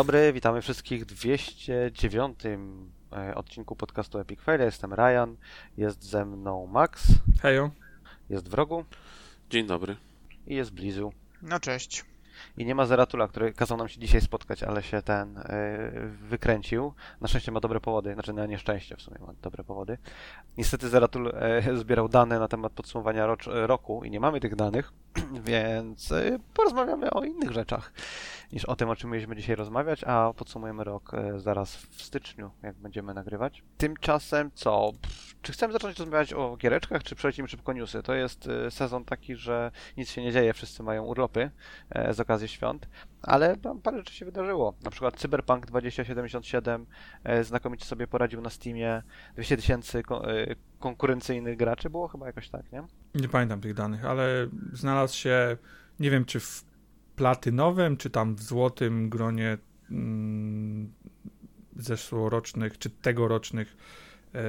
Dzień dobry, witamy wszystkich w 209 e, odcinku podcastu Epic Fail. Ja jestem Ryan, jest ze mną Max, Hejo. jest Wrogu Dzień dobry. i jest Blizu. No cześć. I nie ma Zeratula, który kazał nam się dzisiaj spotkać, ale się ten y, wykręcił. Na szczęście ma dobre powody, znaczy na nieszczęście w sumie ma dobre powody. Niestety Zeratul y, zbierał dane na temat podsumowania rocz, roku i nie mamy tych danych, więc y, porozmawiamy o innych rzeczach niż o tym, o czym mieliśmy dzisiaj rozmawiać, a podsumujemy rok y, zaraz w styczniu, jak będziemy nagrywać. Tymczasem co? Pff, czy chcemy zacząć rozmawiać o giereczkach, czy przelecimy szybko newsy? To jest y, sezon taki, że nic się nie dzieje, wszyscy mają urlopy e, z okazji świąt, ale tam parę rzeczy się wydarzyło. Na przykład Cyberpunk 2077 e, znakomicie sobie poradził na Steamie 200 tysięcy ko- e, konkurencyjnych graczy, było chyba jakoś tak, nie? Nie pamiętam tych danych, ale znalazł się, nie wiem czy w platynowym, czy tam w złotym gronie mm, zeszłorocznych, czy tegorocznych e,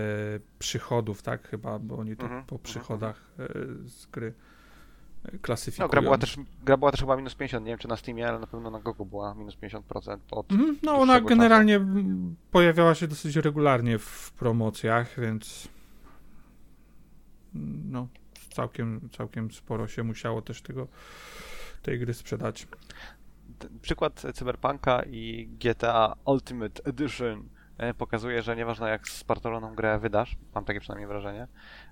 przychodów, tak chyba, bo oni to Mhm, po mhm, przychodach e, z gry e, No, klasyfikują. gra była, też, gra była też chyba minus 50, nie wiem czy na Steamie, ale na pewno na GOGU była minus 50% od... Mhm, no dłuższego ona czasu. generalnie mm, pojawiała się dosyć regularnie w promocjach, więc mm, no całkiem, całkiem sporo się musiało też tego tej gry sprzedać. Przykład Cyberpunka i GTA Ultimate Edition e, pokazuje, że nieważne jak spartoloną grę wydasz, mam takie przynajmniej wrażenie,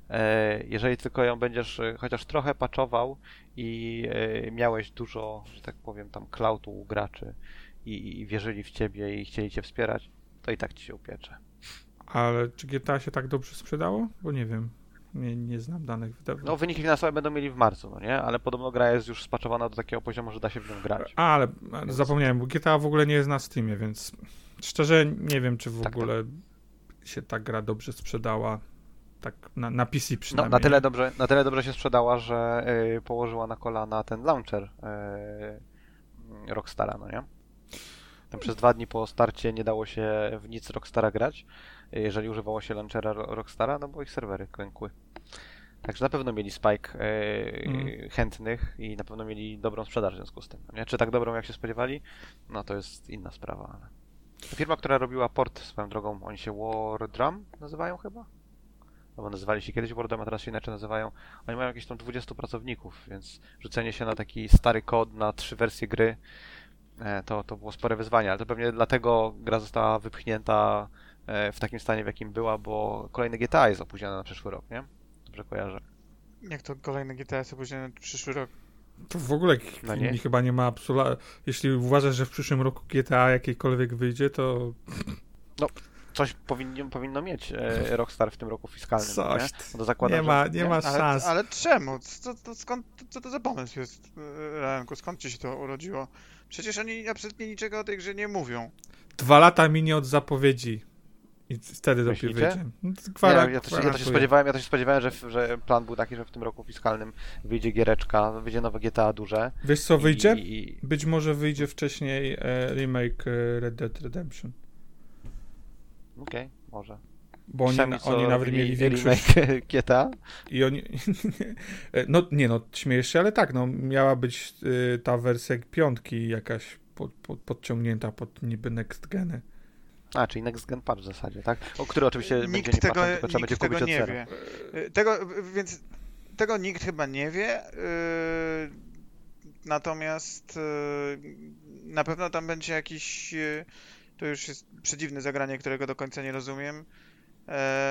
e, jeżeli tylko ją będziesz e, chociaż trochę patchował i miałeś dużo, że tak powiem, tam cloudu u graczy i, i wierzyli w ciebie i chcieli cię wspierać, to i tak ci się upiecze. Ale czy GTA się tak dobrze sprzedało? Bo nie wiem. Nie, nie znam danych wydawań. No wyniki finansowe będą mieli w marcu, no nie? Ale podobno gra jest już spaczowana do takiego poziomu, że da się w nią grać. A, ale zapomniałem, bo GTA w ogóle nie jest na Steamie, więc szczerze nie wiem, czy w Tak, ogóle się ta gra dobrze sprzedała. Tak na, na PC No, przynajmniej. na tyle, dobrze, na tyle dobrze się sprzedała, że y, położyła na kolana ten launcher y, Rockstara, no nie? Tam przez dwa dni po starcie nie dało się w nic Rockstara grać, jeżeli używało się launchera Ro- Rockstara, no bo ich serwery klękły. Także na pewno mieli spike Mm. chętnych i na pewno mieli dobrą sprzedaż w związku z tym. Nie? Czy tak dobrą, jak się spodziewali? No to jest inna sprawa. Ale... Firma, która robiła port swoją drogą, oni się War Drum nazywają chyba? Albo nazywali się kiedyś War Drum, a teraz się inaczej nazywają. Oni mają jakieś tam 20 pracowników, więc rzucenie się na taki stary kod, na trzy wersje gry, e, to, to było spore wyzwanie, ale to pewnie dlatego gra została wypchnięta w takim stanie, w jakim była, bo kolejny GTA jest opóźniony na przyszły rok, nie? Dobrze kojarzę. Jak to kolejny GTS opóźniony na przyszły rok? To w ogóle No no nie? chyba nie ma absolutnie. Jeśli uważasz, że w przyszłym roku GTA jakiejkolwiek wyjdzie, to Coś powinno, powinno mieć e, Rockstar w tym roku fiskalnym, no Coś. nie? No to zakładam, nie ma, że, nie ma Ale, szans. ale czemu? Co, to, skąd, co to za pomysł jest, e, Ryanku? Skąd ci się to urodziło? Przecież oni absolutnie niczego o tej grze nie mówią. Dwa lata minie od zapowiedzi. I wtedy dopiero wyjdzie. No, to Nie, no, ja, też, ja też się spodziewałem, ja też się spodziewałem, że, że plan był taki, że w tym roku fiskalnym wyjdzie giereczka, wyjdzie nowe GTA duże. Wiesz co wyjdzie? I, i, Być może wyjdzie wcześniej e, remake e, Red Dead Redemption. Okej, może. Bo oni, Sami, oni nawet mieli większość. remake GTA? I oni. E, no nie no, śmiejesz się, ale tak, no miała być y, ta wersja piątki jakaś pod, pod, podciągnięta pod niby next geny. A, czyli Next Gen Patch w zasadzie, tak? O który oczywiście będzie Nikt nie tego, patchem, tylko trzeba nikt będzie tego kupić od nie zera. wie. E, Tego, więc tego nikt chyba nie wie. e, Natomiast e, na pewno tam będzie jakiś. To już jest przedziwne zagranie, którego do końca nie rozumiem.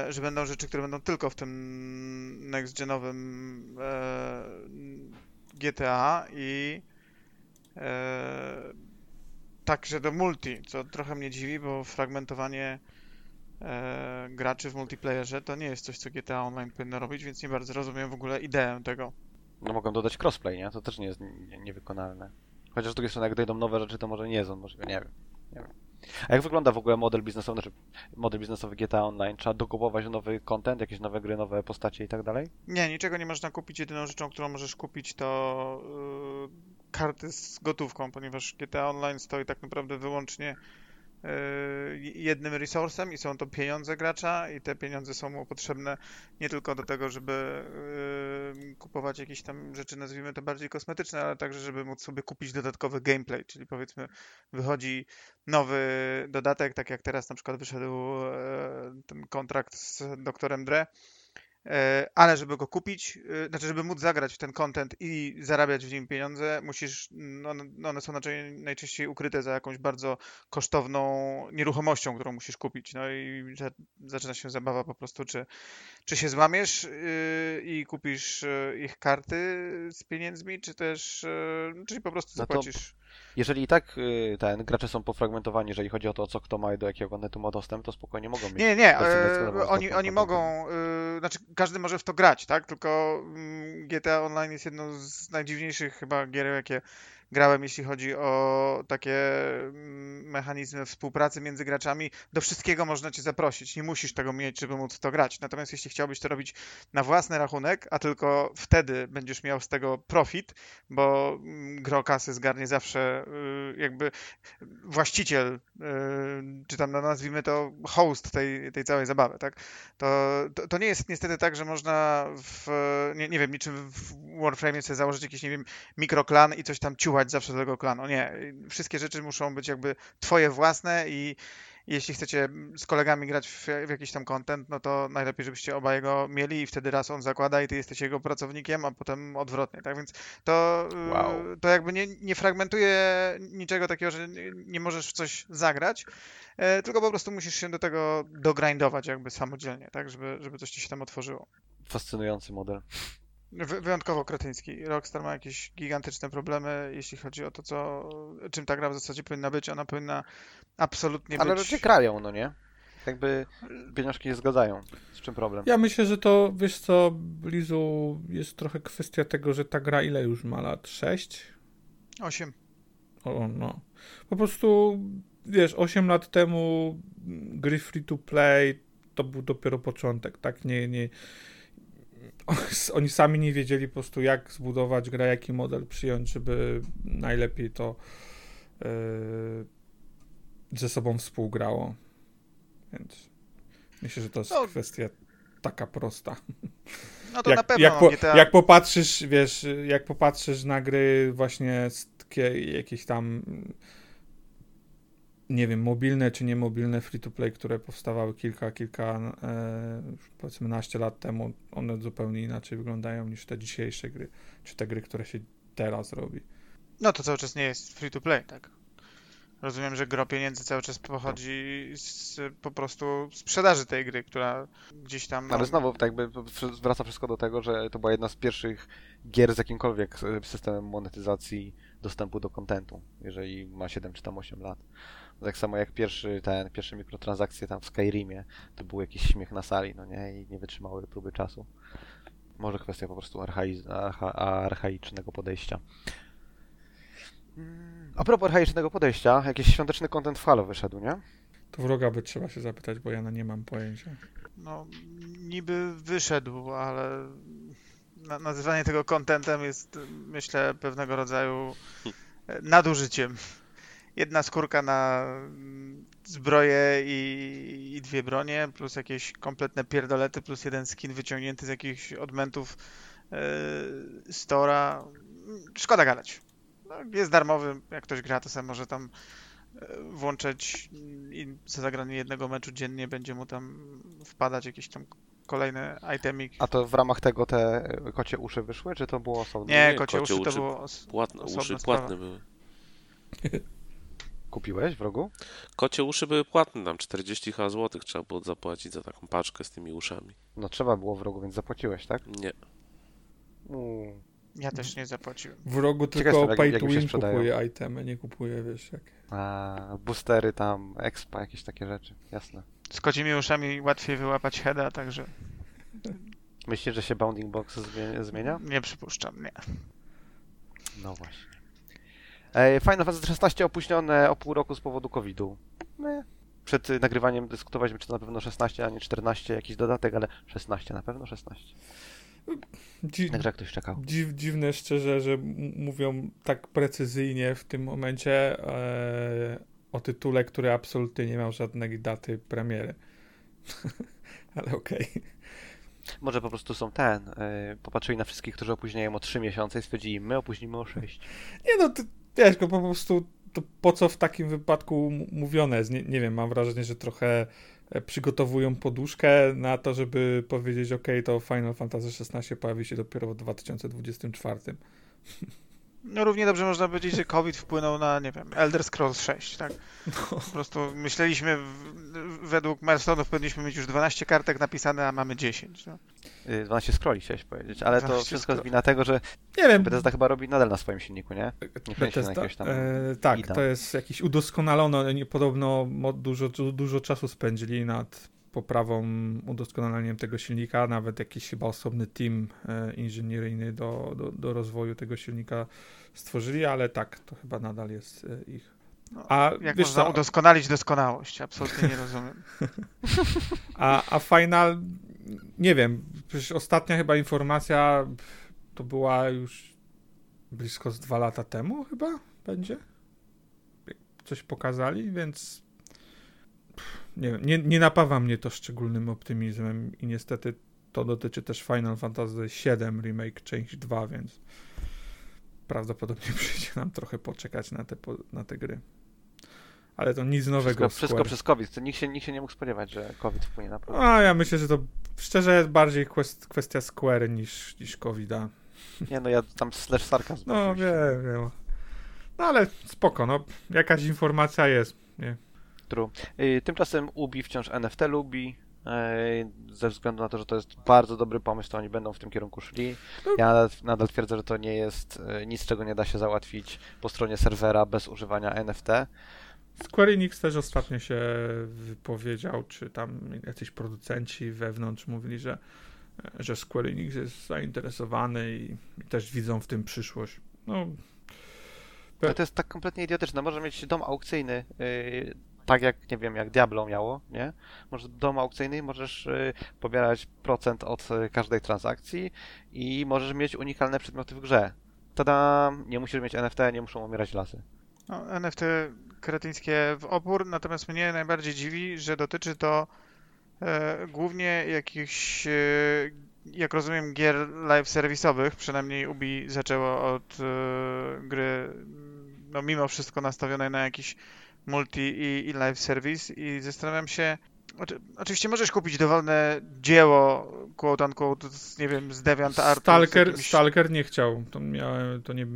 Że będą rzeczy, które będą tylko w tym next-genowym e, GTA i także do multi, co trochę mnie dziwi, bo fragmentowanie e, graczy w multiplayerze to nie jest coś, co GTA Online powinno robić, więc nie bardzo rozumiem w ogóle ideę tego. No mogą dodać crossplay, nie? To też nie jest nie- niewykonalne. Chociaż z drugiej strony, jak dojdą nowe rzeczy, to może nie są, może nie wiem. Nie wiem. A jak wygląda w ogóle model biznesowy, znaczy model biznesowy GTA Online? Trzeba dokupować nowy content, jakieś nowe gry, nowe postacie i tak dalej? Nie, niczego nie można kupić. Jedyną rzeczą, którą możesz kupić, to y, karty z gotówką, ponieważ GTA Online stoi tak naprawdę wyłącznie y, jednym resursem i są to pieniądze gracza i te pieniądze są mu potrzebne nie tylko do tego, żeby y, kupować jakieś tam rzeczy, nazwijmy to bardziej kosmetyczne, ale także, żeby móc sobie kupić dodatkowy gameplay, czyli powiedzmy wychodzi nowy dodatek, tak jak teraz na przykład wyszedł e, ten kontrakt z doktorem Dre, E, ale żeby go kupić, e, znaczy żeby móc zagrać w ten content i zarabiać w nim pieniądze, musisz, no, no one są najczęściej ukryte za jakąś bardzo kosztowną nieruchomością, którą musisz kupić. No i zaczyna się zabawa po prostu, czy, czy się złamiesz yy, i kupisz ich karty z pieniędzmi, czy też, czyli po prostu zapłacisz. No jeżeli i tak y, ten, gracze są pofragmentowani, jeżeli chodzi o to, co kto ma i do jakiego netu ma dostęp, to spokojnie mogą mieć. Nie, nie, e, oni, oni mogą, y, znaczy każdy może w to grać, tak? Tylko y, GTA Online jest jedną z najdziwniejszych chyba gier, jakie grałem, jeśli chodzi o takie mm, mechanizmy współpracy między graczami. Do wszystkiego można cię zaprosić. Nie musisz tego mieć, żeby móc to grać. Natomiast jeśli chciałbyś to robić na własny rachunek, a tylko wtedy będziesz miał z tego profit, bo mm, gro kasy zgarnie zawsze y, jakby właściciel, y, czy tam no, nazwijmy to host tej, tej całej zabawy, tak? To, to, to nie jest niestety tak, że można w, nie, nie wiem, niczym w Warframe sobie założyć jakiś, nie wiem, mikroklan i coś tam ciuchać zawsze do tego klanu. Nie, wszystkie rzeczy muszą być jakby twoje własne i jeśli chcecie z kolegami grać w, w, jakiś tam content, no to najlepiej, żebyście obaj go mieli i wtedy raz on zakłada i ty jesteś jego pracownikiem, a potem odwrotnie, tak? Więc to, wow. to jakby nie, nie fragmentuje niczego takiego, że nie, nie możesz w coś zagrać, e, tylko po prostu musisz się do tego dogrindować jakby samodzielnie, tak? Żeby, żeby coś ci się tam otworzyło. Fascynujący model. Wy wyjątkowo kretyński. Rockstar ma jakieś gigantyczne problemy, jeśli chodzi o to, co, czym ta gra w zasadzie powinna być. Ona powinna absolutnie Ale być... ludzie grają, no nie? Jakby pieniążki nie zgadzają. Z czym problem? Ja myślę, że to, wiesz co, Blizu, jest trochę kwestia tego, że ta gra ile już ma lat? 6? 8. O, no. Po prostu, wiesz, 8 lat temu gry free to play to był dopiero początek, tak? Nie, nie, oni sami nie wiedzieli po prostu, jak zbudować grę, jaki model przyjąć, żeby najlepiej to yy, ze sobą współgrało. Więc myślę, że to jest no. kwestia taka prosta. No to jak, na pewno. Jak, po, jak popatrzysz, wiesz, jak popatrzysz na gry właśnie z jakieś tam nie wiem, mobilne czy niemobilne free-to-play, które powstawały kilka, kilka, e, powiedzmy naście lat temu, one zupełnie inaczej wyglądają niż te dzisiejsze gry, czy te gry, które się teraz robi. No to cały czas nie jest free-to-play, tak? Rozumiem, że gro pieniędzy cały czas pochodzi z po prostu sprzedaży tej gry, która gdzieś tam... No... Ale znowu, tak jakby wraca wszystko do tego, że to była jedna z pierwszych gier z jakimkolwiek systemem monetyzacji dostępu do kontentu, jeżeli ma 7 czy tam 8 lat. Tak samo jak pierwszy, ten, pierwsze mikrotransakcje tam w Skyrimie, to był jakiś śmiech na sali, no nie, i nie wytrzymały próby czasu. Może kwestia po prostu archaiz- archa archaicznego podejścia. Mm, a propos archaicznego podejścia, jakiś świąteczny kontent w Halo wyszedł, nie? To wroga by trzeba się zapytać, bo ja na nie mam pojęcia. No, niby wyszedł, ale nazywanie tego kontentem jest, myślę, pewnego rodzaju nadużyciem jedna skórka na zbroję i, i, dwie bronie, plus jakieś kompletne pierdolety, plus jeden skin wyciągnięty z jakichś odmentów yy, Stora. Szkoda gadać. No, jest darmowy, jak ktoś gra, to sam może tam e, włączać i za zagranie jednego meczu dziennie będzie mu tam wpadać jakiś tam kolejny itemik. A to w ramach tego te kocie uszy wyszły, czy to było osobne? Nie, kocie, kocie uszy, uszy to było os płatne, uszy płatne były. Kupiłeś w rogu? Kocie uszy były płatne, tam 40 zł trzeba było zapłacić za taką paczkę z tymi uszami. No trzeba było w rogu, więc zapłaciłeś, tak? Nie. Mm. Ja też nie zapłaciłem. W rogu tylko jestem, pay to win kupuje itemy, nie kupuje, wiesz, jak... A, boostery tam, expa, jakieś takie rzeczy, jasne. Z kocimi uszami łatwiej wyłapać heada, także... Myślisz, że się bounding box zmienia? Nie przypuszczam, nie. No właśnie. E, Final Fantasy 16 opóźnione o pół roku z powodu COVID-u. Przed nagrywaniem dyskutowaliśmy, czy to na pewno 16, a nie 14, jakiś dodatek, ale 16, na pewno 16. Dzi Także ktoś czekał. Dziw, dziwne szczerze, że mówią tak precyzyjnie w tym momencie, e, o tytule, który absolutnie nie miał żadnej daty premiery. Ale okej. Może po prostu są ten. Yy, popatrzyli na wszystkich, którzy opóźniają o 3 miesiące i stwierdzili, my opóźnimy o 6. Nie no, ty, wiesz, po prostu to po co w takim wypadku mówione jest? Nie, nie wiem, mam wrażenie, że trochę e, przygotowują poduszkę na to, żeby powiedzieć, ok, to Final Fantasy XVI pojawi się dopiero w 2024. No równie dobrze można powiedzieć, że COVID wpłynął na, nie wiem, Elder Scrolls 6, tak? Po prostu myśleliśmy, w, według milestone'ów powinniśmy mieć już 12 kartek napisane, a mamy 10. No. Yy, 12 scrolli chciałeś powiedzieć, ale to 12 wszystko scrolli. wina tego, że Nie wiem, Bethesda chyba robi nadal na swoim silniku, nie? Nie na Bethesda, tam e, tak, to jest jakiś udoskonalony, podobno dużo, du- dużo czasu spędzili nad poprawą, udoskonaleniem tego silnika, nawet jakiś chyba osobny team e, inżynieryjny do, do, do rozwoju tego silnika stworzyli, ale tak, to chyba nadal jest e, ich. No, A Jak wiesz można co, udoskonalić doskonałość? Absolutnie nie rozumiem. a, a Final, nie wiem, przecież ostatnia chyba informacja to była już blisko z dwa lata temu chyba będzie? Coś pokazali, więc nie, wiem, nie, nie napawa mnie to szczególnym optymizmem i niestety to dotyczy też Final Fantasy VII Remake część 2, więc prawdopodobnie przyjdzie nam trochę poczekać na te, na te gry. Ale to nic nowego Wszystko, wszystko przez COVID. To nikt się, nikt się nie mógł spodziewać, że COVID wpłynie na produkt. A ja myślę, że to szczerze jest bardziej kwest, kwestia Square niż, niż COVID-a. Nie no, ja tam slash sarkazm. No wiem, wiem. No ale spoko, no jakaś informacja jest. Nie? Y, Tymczasem Ubi wciąż NFT lubi. y, Ze względu na to, że to jest bardzo dobry pomysł, to oni będą w tym kierunku szli. Ja nadal, nadal twierdzę, że to nie jest y, nic, czego nie da się załatwić po stronie serwera bez używania NFT. Square Enix też ostatnio się wypowiedział, czy tam jacyś producenci wewnątrz mówili, że, że Square Enix jest zainteresowany i, i też widzą w tym przyszłość. No, Ale to jest tak kompletnie idiotyczne. Może mieć dom aukcyjny, y, tak jak, nie wiem, jak Diablo miało, nie? Możesz dom aukcyjny i możesz y, pobierać procent od y, każdej transakcji i możesz mieć unikalne przedmioty w grze. Tada! Nie musisz mieć NFT, nie muszą umierać lasy. No, NFT kretyńskie w opór, natomiast mnie najbardziej dziwi, że dotyczy to e, głównie jakichś, e, jak rozumiem, gier live serwisowych. Przynajmniej Ubi zaczęło od e, gry, no mimo wszystko nastawionej na jakiś multi i, i live service i zastanawiam się, Oczywiście możesz kupić dowolne dzieło, quote unquote, z, nie wiem, z DeviantArtu. z Stalker, jakimś- Stalker nie chciał. To, miałem, to nie,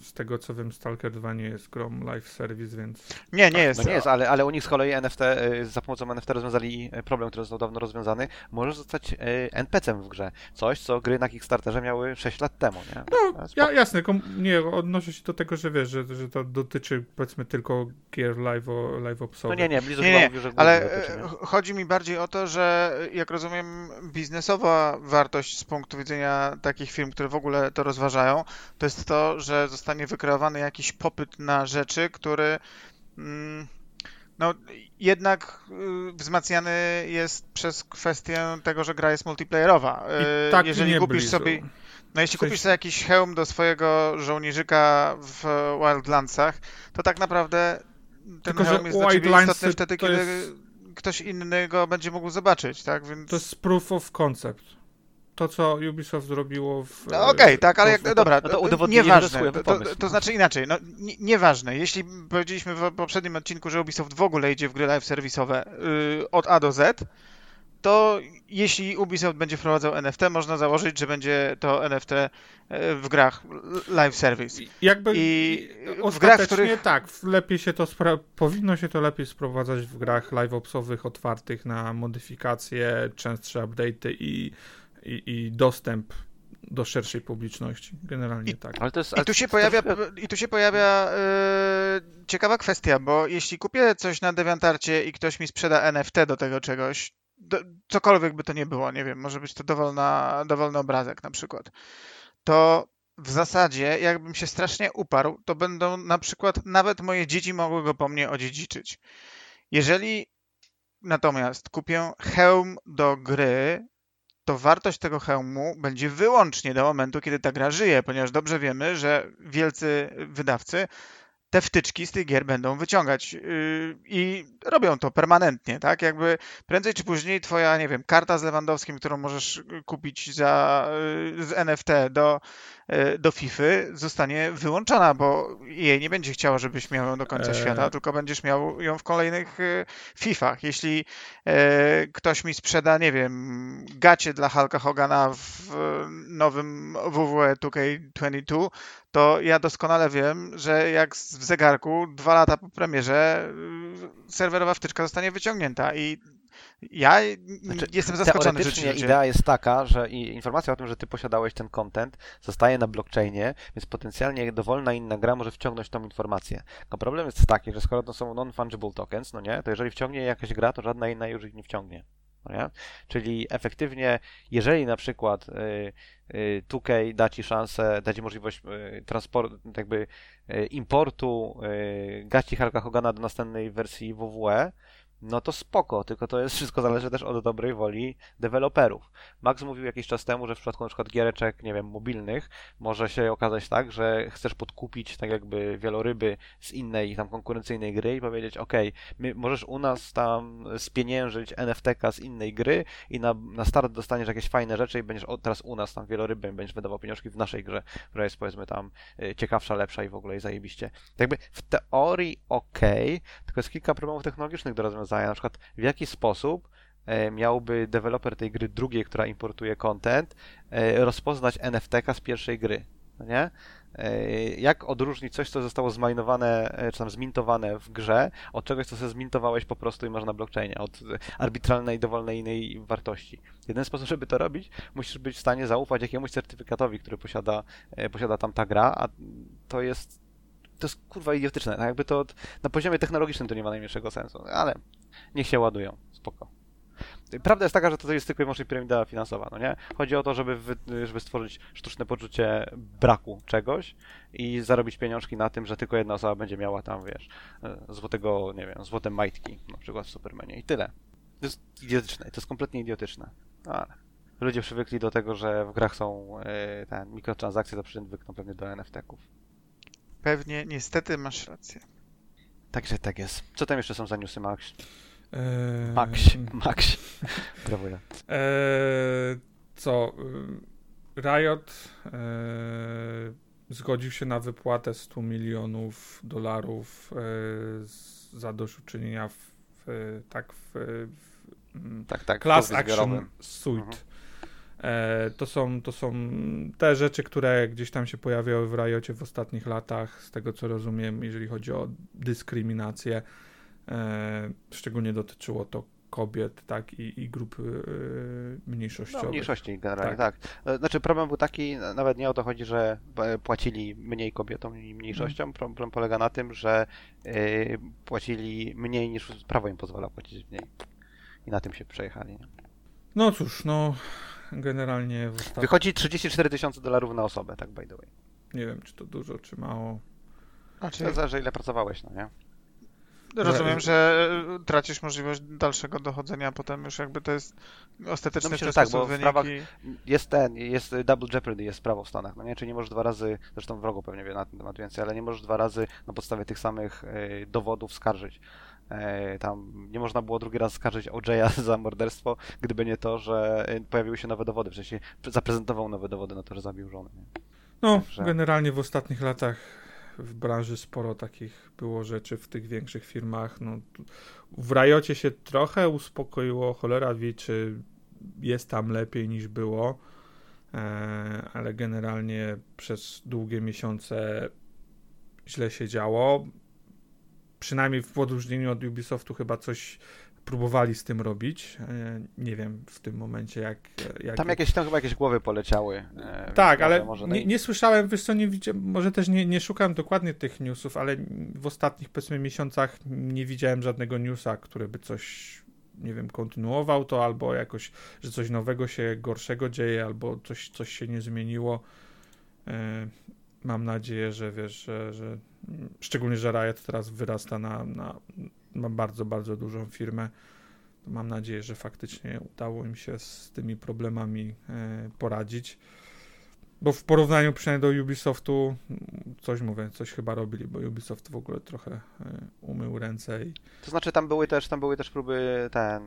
z tego co wiem, Stalker 2 nie jest grą live service, więc Nie, nie jest. No nie jest, ale, ale u nich z kolei NFT, y, za pomocą NFT rozwiązali problem, który został dawno rozwiązany. Możesz zostać y, NPC-em w grze. Coś, co gry na Kickstarterze miały 6 lat temu, nie? No, ja, jasne, nie, odnoszę się do tego, że wiesz, że, że to dotyczy powiedzmy tylko gier live, live No nie, nie, Blizzard Nie, nie, mówił, że Ale dotyczy, e, nie? Ch- chodzi mi bardziej o to, że e, jak rozumiem, biznesowa wartość z punktu widzenia takich firm, które w ogóle to rozważają, to jest to, że zostanie wykreowany jakiś popyt na rzeczy, który mm, no, jednak y, wzmacniany jest przez kwestię tego, że gra jest multiplayerowa. E, tak Jeżeli kupisz Blizzard. sobie no jeśli kupisz sobie jakiś hełm do swojego żołnierzyka w Wildlandsach, to tak naprawdę ten Tylko, hełm jest dla ciebie istotny wtedy, kiedy jest- ktoś inny go będzie mógł zobaczyć, tak? Więc... To jest proof of concept. To, co Ubisoft zrobiło w... No okej, tak, ale jak, dobra, no to to, udowodnienie, nieważne, to, to, to znaczy inaczej, no nie, nieważne, jeśli powiedzieliśmy w poprzednim odcinku, że Ubisoft w ogóle idzie w gry live serwisowe yy, od A do Z, to jeśli Ubisoft będzie wprowadzał NFT, można założyć, że będzie to NFT yy, w grach live service. Jakby I w ostatecznie grach, w których tak, lepiej się to spra- powinno się to lepiej sprowadzać w grach live opsowych otwartych na modyfikacje, częstsze update'y i, i, i dostęp do szerszej publiczności. Generalnie I- tak. Ale to jest, I tu się to pojawia, i tu się pojawia e, ciekawa kwestia, bo jeśli kupię coś na DeviantArcie i ktoś mi sprzeda NFT do tego czegoś, do, cokolwiek by to nie było, nie wiem, może być to dowolna, dowolny obrazek na przykład, to w zasadzie jakbym się strasznie uparł, to będą na przykład nawet moje dzieci mogły go po mnie odziedziczyć. Jeżeli natomiast kupię hełm do gry, to wartość tego hełmu będzie wyłącznie do momentu, kiedy ta gra żyje, ponieważ dobrze wiemy, że wielcy wydawcy te wtyczki z tych gier będą wyciągać yy, i robią to permanentnie, tak? Jakby prędzej czy później twoja, nie wiem, karta z Lewandowskim, którą możesz kupić za, yy, z NFT do, do FIFA zostanie wyłączona, bo jej nie będzie chciała, żebyś miał ją do końca Eee. świata, tylko będziesz miał ją w kolejnych yy, FIFach. Jeśli yy, ktoś mi sprzeda, nie wiem, gacie dla Hulka Hogana w e, nowym WWE 2K22, to ja doskonale wiem, że jak w zegarku dwa lata po premierze y, serwerowa wtyczka zostanie wyciągnięta i ja Znaczy, jestem zaskoczony Teoretycznie idea jest taka, że informacja o tym, że ty posiadałeś ten content, zostaje na blockchainie, więc potencjalnie dowolna inna gra może wciągnąć tą informację. Tylko problem jest taki, że skoro to są non-fungible tokens, no nie, to jeżeli wciągnie jakaś gra, to żadna inna już ich nie wciągnie. No nie? Czyli efektywnie, jeżeli na przykład y, y, 2K da ci szansę, da ci możliwość y, transportu, jakby y, importu y, gaci Hulka Hogana do następnej wersji WWE, no to spoko, tylko to jest wszystko zależy też od dobrej woli deweloperów. Max mówił jakiś czas temu, że w przypadku przykład giereczek, nie wiem, mobilnych, może się okazać tak, że chcesz podkupić tak jakby wieloryby z innej tam konkurencyjnej gry i powiedzieć, ok, możesz u nas tam spieniężyć NFT-ka z innej gry i na, na start dostaniesz jakieś fajne rzeczy i będziesz o, teraz u nas tam wielorybem będziesz wydawał pieniążki w naszej grze, która jest powiedzmy tam y, ciekawsza, lepsza i w ogóle zajebiście. Jakby w teorii ok, tylko jest kilka problemów technologicznych do rozwiązania. Na przykład w jaki sposób e, miałby deweloper tej gry drugiej, która importuje content, e, rozpoznać NFT-ka z pierwszej gry. No nie? E, Jak odróżnić coś, co zostało zmajnowane, e, czy tam zmintowane w grze, od czegoś, co sobie zmintowałeś po prostu i masz na blockchainie, od arbitralnej, dowolnej innej wartości. Jeden sposób, żeby to robić, musisz być w stanie zaufać jakiemuś certyfikatowi, który posiada, posiada tam ta gra, a to jest to jest kurwa idiotyczne. Tak jakby to na poziomie technologicznym to nie ma najmniejszego sensu, ale niech się ładują, spoko. Prawda jest taka, że to jest tylko i wyłącznie piramida finansowa, no nie? Chodzi o to, żeby, wy, żeby stworzyć sztuczne poczucie braku czegoś i zarobić pieniążki na tym, że tylko jedna osoba będzie miała tam, wiesz, e, złotego, nie wiem, złote majtki, na przykład w Supermanie i tyle. To jest idiotyczne, to jest kompletnie idiotyczne. No, ale ludzie przywykli do tego, że w grach są te mikrotransakcje, to przywykną pewnie do NFT-ków. Pewnie, niestety masz rację. Także tak jest. Co tam jeszcze są za newsy, Max? Eee, Max, Max. Gratuluję. Eee, co? y, Riot eee, zgodził się na wypłatę 100 milionów dolarów eee, za dośćuczynienia w, w, tak w, w mm, Tak, tak. Class Action. Suit. Mhm. E, to, są, to są te rzeczy, które gdzieś tam się pojawiały w Riocie w ostatnich latach, z tego co rozumiem, jeżeli chodzi o dyskryminację. E, szczególnie dotyczyło to kobiet, tak, i, i grup e, No, mniejszościowych. mniejszości generalnie, tak. E, Znaczy problem był taki, nawet nie o to chodzi, że płacili mniej kobietom i mniejszościom, problem polega na tym, że płacili mniej niż prawo im pozwala płacić mniej. I na tym się przejechali. No cóż, no generalnie w ostatnich, Wychodzi 34 tysiące dolarów na osobę, tak by the way. nie wiem, czy to dużo, czy mało. Znaczy, To zależy ile pracowałeś, no nie? rozumiem, że e, tracisz możliwość dalszego dochodzenia, a potem już jakby to jest ostateczny No myślę, w że tak, bo w wynik prawach- i- Jest ten, jest Double Jeopardy, jest prawo w Stanach, no nie? Czyli nie możesz dwa razy, zresztą wrogo pewnie wie na ten temat więcej, ale nie możesz dwa razy na podstawie tych samych e, dowodów skarżyć. E, tam nie można było drugi raz skarżyć OJ'a za morderstwo, gdyby nie to, że e, pojawiły się nowe dowody, w sensie zaprezentował nowe dowody na to, że zabił żonę. Nie? No, Także- generalnie w ostatnich latach w branży sporo takich było rzeczy w tych większych firmach. No, w Rajocie się trochę uspokoiło, cholera wie, czy jest tam lepiej niż było, e, ale generalnie przez długie miesiące źle się działo. Przynajmniej w odróżnieniu od Ubisoftu chyba coś próbowali z tym robić. E, nie wiem w tym momencie jak... jak Tam jakieś, tam chyba jakieś głowy poleciały. e, tak, może- ale może nie, naj- nie słyszałem, wiesz co, nie widziałem, może też nie, nie szukam dokładnie tych newsów, ale w ostatnich powiedzmy miesiącach nie widziałem żadnego newsa, który by coś, nie wiem, kontynuował to, albo jakoś, że coś nowego się, gorszego dzieje, albo coś, coś się nie zmieniło. E, mam nadzieję, że wiesz, że, że szczególnie, że Riot teraz wyrasta na, na, na bardzo, bardzo dużą firmę. Mam nadzieję, że faktycznie udało im się z tymi problemami e, poradzić. Bo w porównaniu przynajmniej do Ubisoftu, coś mówię, coś chyba robili, bo Ubisoft w ogóle trochę e, umył ręce i To znaczy tam były też, tam były też próby ten,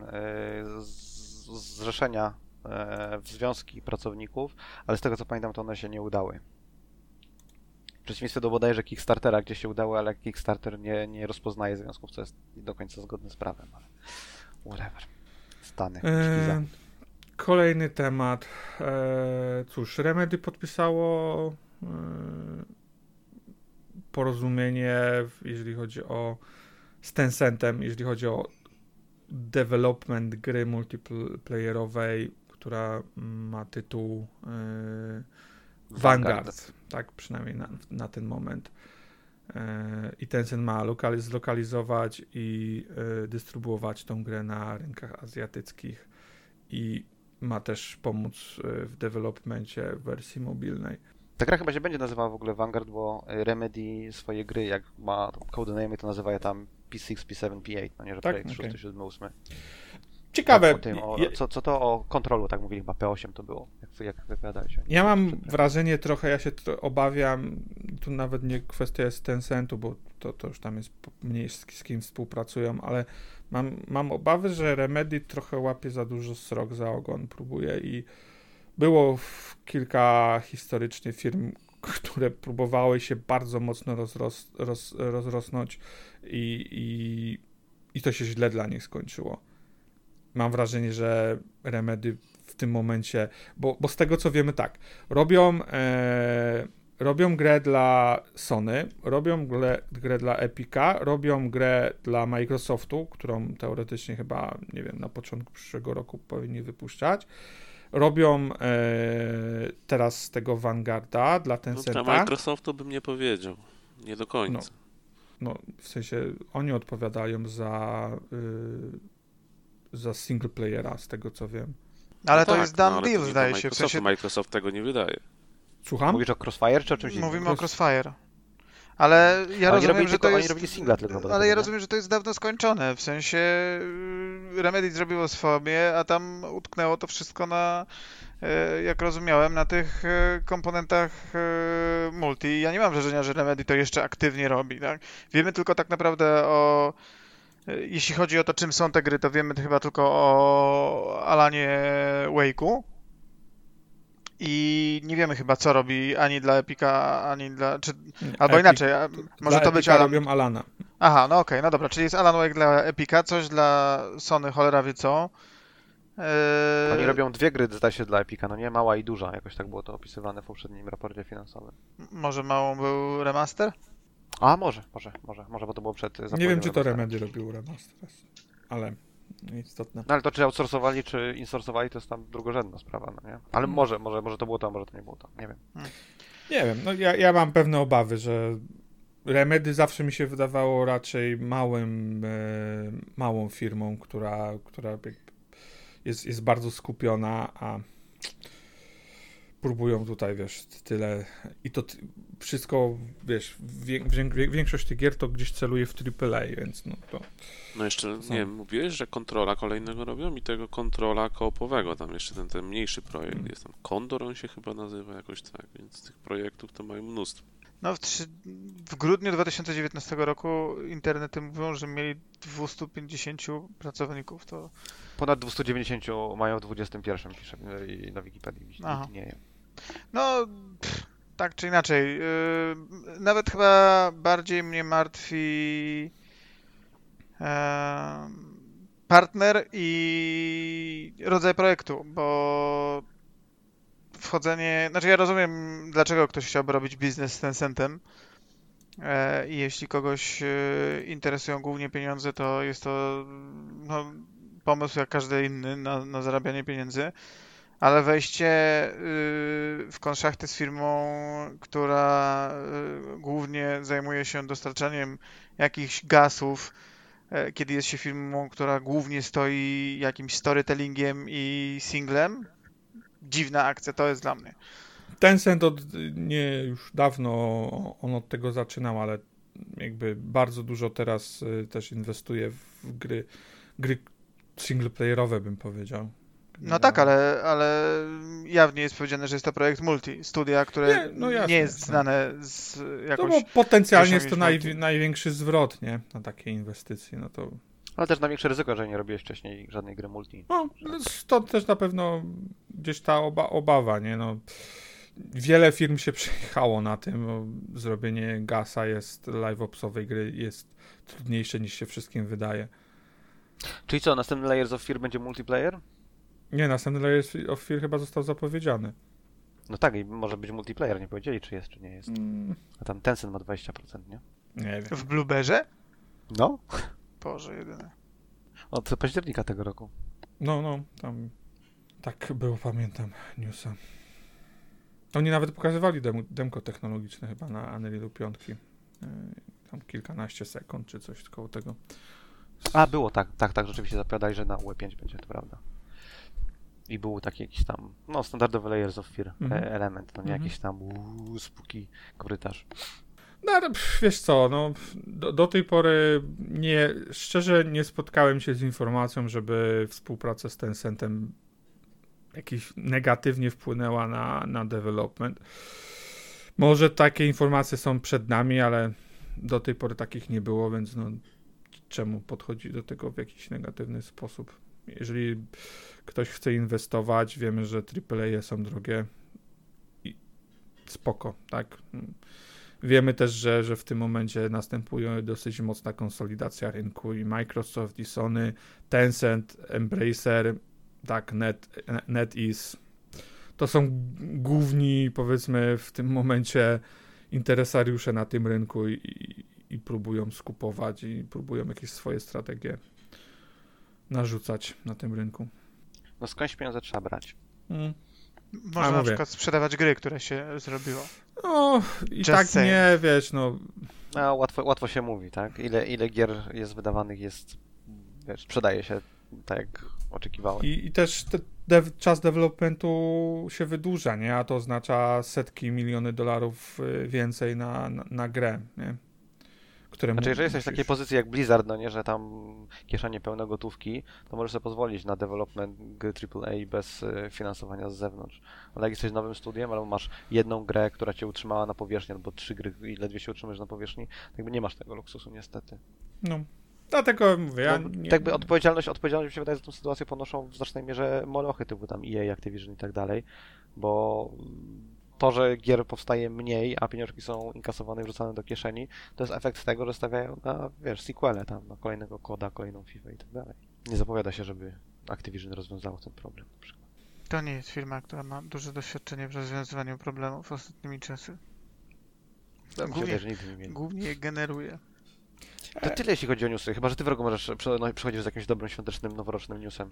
z- zrzeszenia e, w związki pracowników, ale z tego co pamiętam to one się nie udały. Przeciwieństwie do bodajże Kickstartera, gdzie się udały, ale Kickstarter nie, nie rozpoznaje związków, co jest do końca zgodne z prawem, ale whatever. Stany. E, szkiza. Kolejny temat. E, cóż, Remedy podpisało e, porozumienie, jeżeli chodzi o z Tencentem, jeżeli chodzi o development gry multiplayerowej, która ma tytuł e, Vanguard, tak przynajmniej na, na ten moment. E, I Tencent ma lokali- zlokalizować i e, dystrybuować tą grę na rynkach azjatyckich i ma też pomóc e, w developmencie wersji mobilnej. Ta gra chyba się będzie nazywała w ogóle Vanguard, bo Remedy swoje gry, jak ma codename, to nazywa je tam P6, P7, P8, no nie, że Tak? projekt 6, Okej. 7, 8. Ciekawe. O tym, o, co, co to o kontrolu, tak mówili, chyba P8 to było, jak, jak wypowiadałeś. ja mam wrażenie trochę, ja się obawiam, tu nawet nie kwestia jest Tencentu, bo to, to już tam jest mniej z, z kim współpracują, ale mam, mam obawy, że Remedy trochę łapie za dużo srok za ogon, próbuje i było kilka historycznie firm, które próbowały się bardzo mocno rozros, roz, rozrosnąć i, i, i to się źle dla nich skończyło. Mam wrażenie, że Remedy w tym momencie, bo, bo z tego co wiemy tak, robią, e, robią grę dla Sony, robią grę, grę dla Epica, robią grę dla Microsoftu, którą teoretycznie chyba, nie wiem, na początku przyszłego roku powinni wypuszczać. Robią e, teraz z tego Vanguarda dla No, Tencenta. dla Microsoftu bym nie powiedział. Nie do końca. no, w sensie oni odpowiadają za, y, za single playera, z tego co wiem. Ale No to tak, jest no, done to deal, do zdaje się. W sensie Microsoft tego nie wydaje. Słucham? Mówisz o Crossfire czy o czymś innym? mówimy o Cross- Crossfire. Ale ja oni rozumiem, że to jest... singla tylko. Ale tak, ja rozumiem, że to jest dawno skończone. W sensie y, Remedy zrobiło swoje, a tam utknęło to wszystko na, e, jak rozumiałem, na tych e, komponentach multi. Ja nie mam wrażenia, że Remedy to jeszcze aktywnie robi. Tak? Wiemy tylko tak naprawdę o. e, Jeśli chodzi o to, czym są te gry, to wiemy chyba tylko o Alanie Wake'u. I nie wiemy chyba, co robi ani dla Epica, ani dla. Czy, albo Epic- inaczej, może dla to być Epica Alan, robią Alana. Aha, no okej, no dobra, czyli jest Alan Wake dla Epica, coś dla Sony, cholera wie co. Eee, Oni robią dwie gry, zdaje się, dla Epica, no nie? Mała i duża, jakoś tak było to opisywane w poprzednim raporcie finansowym. Może małą był remaster? A, może, może, może, może, bo to było przed Nie zapowiedzią wiem, czy to. Remedy robił remaster, ale istotne. No ale to czy outsourcowali, czy insourcowali, to jest tam drugorzędna sprawa, no nie? Ale może, może, może to było to, może to nie było to, nie wiem. Nie wiem, no ja, ja mam pewne obawy, że Remedy zawsze mi się wydawało raczej małym, e, małą firmą, która, która jest, jest bardzo skupiona, a próbują tutaj, wiesz, tyle i to ty, wszystko, wiesz, wię, wię, większość tych gier to gdzieś celuje w AAA, więc no to No jeszcze, nie wiem, mówiłeś, że kontrola kolejnego robią i tego kontrola koopowego, tam jeszcze ten, ten mniejszy projekt Mm. jest tam. Condor on się chyba nazywa jakoś tak, więc tych projektów to mają mnóstwo. No w, trzy, w grudniu 2019 roku internety mówią, że mieli 250 pracowników, to Ponad 290 mają w 21, pisze na Wikipedii. Aha. Nie wiem. No pff, tak czy inaczej. Yy, nawet chyba bardziej mnie martwi em, partner i rodzaj projektu, bo wchodzenie, znaczy ja rozumiem, dlaczego ktoś chciałby robić biznes z Tencentem e, i jeśli kogoś e, interesują głównie pieniądze, to jest to no, pomysł jak każdy inny na, na zarabianie pieniędzy, ale wejście y, w konszachty z firmą, która y, głównie zajmuje się dostarczaniem jakichś gasów, e, kiedy jest się firmą, która głównie stoi jakimś storytellingiem i singlem, dziwna akcja to jest dla mnie. Tencent od, nie już dawno on od tego zaczynał, ale jakby bardzo dużo teraz y, też inwestuje w gry, gry singleplayerowe bym powiedział. No tak, ale, ale jawnie jest powiedziane, że jest to projekt multi. Studia, które Nie, no nie, jasne, jest jasne. znane z No jakąś... bo potencjalnie jest to naj, największy zwrot, nie? Na takie inwestycje, no to... Ale też największe ryzyko, że nie robiłeś wcześniej żadnej gry multi. No, stąd też na pewno gdzieś ta oba, obawa, nie? No, wiele firm się przejechało na tym, bo zrobienie gasa jest live-opsowej gry jest trudniejsze niż się wszystkim wydaje. Czyli co, następny Layers of Fear będzie multiplayer? Nie, następny Layers of Fear chyba został zapowiedziany. No tak, i może być multiplayer, nie powiedzieli, czy jest, czy nie jest. Mm, A tam Tencent ma 20%, nie? nie wiem. W Blueberze? No, Boże, jedyne. od października tego roku. No, no, tam tak było, pamiętam, newsa. Oni nawet pokazywali dem demko technologiczne chyba na Unrealu 5. Yy, Tam kilkanaście sekund czy coś koło tego. A, było tak, tak, tak, rzeczywiście zapowiadali, że na UE5 będzie, to prawda. I był taki jakiś tam, no, standardowy Layers of Fear Mhm. e, element, no nie Mhm. jakiś tam uuu, spooky korytarz. No ale wiesz co, no do, do tej pory nie, szczerze nie spotkałem się z informacją, żeby współpraca z Tencentem jakiś negatywnie wpłynęła na, na development. Może takie informacje są przed nami, ale do tej pory takich nie było, więc no czemu podchodzi do tego w jakiś negatywny sposób? Jeżeli ktoś chce inwestować, wiemy, że AAA są drogie i spoko, tak? Wiemy też, że, że w tym momencie następuje dosyć mocna konsolidacja rynku i Microsoft, i Sony, Tencent, Embracer, tak, Net, NetEase. To są główni, powiedzmy, w tym momencie interesariusze na tym rynku i, i, i próbują skupować i próbują jakieś swoje strategie narzucać na tym rynku. No skądś pieniądze trzeba brać. Mm. Można A, na mówię. przykład sprzedawać gry, które się zrobiło. No i Just tak saying. nie, wiesz, no No, łatwo, łatwo się mówi, tak? Ile, ile gier jest wydawanych, jest, wiesz, sprzedaje się tak jak oczekiwałem. I, i też te, dev, czas developmentu się wydłuża, nie? A to oznacza setki, miliony dolarów y, więcej na, na, na grę, nie? Które Znaczy, jeżeli jesteś w takiej pozycji jak Blizzard, no nie, że tam kieszenie pełne gotówki, to możesz sobie pozwolić na development gry AAA bez y, finansowania z zewnątrz. Ale jak jesteś nowym studiem, albo masz jedną grę, która cię utrzymała na powierzchni, albo trzy gry i ledwie się utrzymasz na powierzchni, to jakby nie masz tego luksusu niestety. No. Dlatego mówię, ja no, nie, tak by odpowiedzialność, odpowiedzialność mi się wydaje za tą sytuację ponoszą w znacznej mierze molochy typu tam EA, Activision i tak dalej, bo to, że gier powstaje mniej, a pieniążki są inkasowane i wrzucane do kieszeni, to jest efekt tego, że stawiają na, wiesz, sequele tam, na kolejnego koda, kolejną FIFA i tak dalej. Nie zapowiada się, żeby Activision rozwiązało ten problem na przykład. To nie jest firma, która ma duże doświadczenie w rozwiązywaniu problemów ostatnimi czasy. Mi się Głównie-. Głównie je generuje. To tyle jeśli chodzi o newsy, chyba, że ty wrogu możesz no, przychodzisz z jakimś dobrym, świątecznym, noworocznym newsem.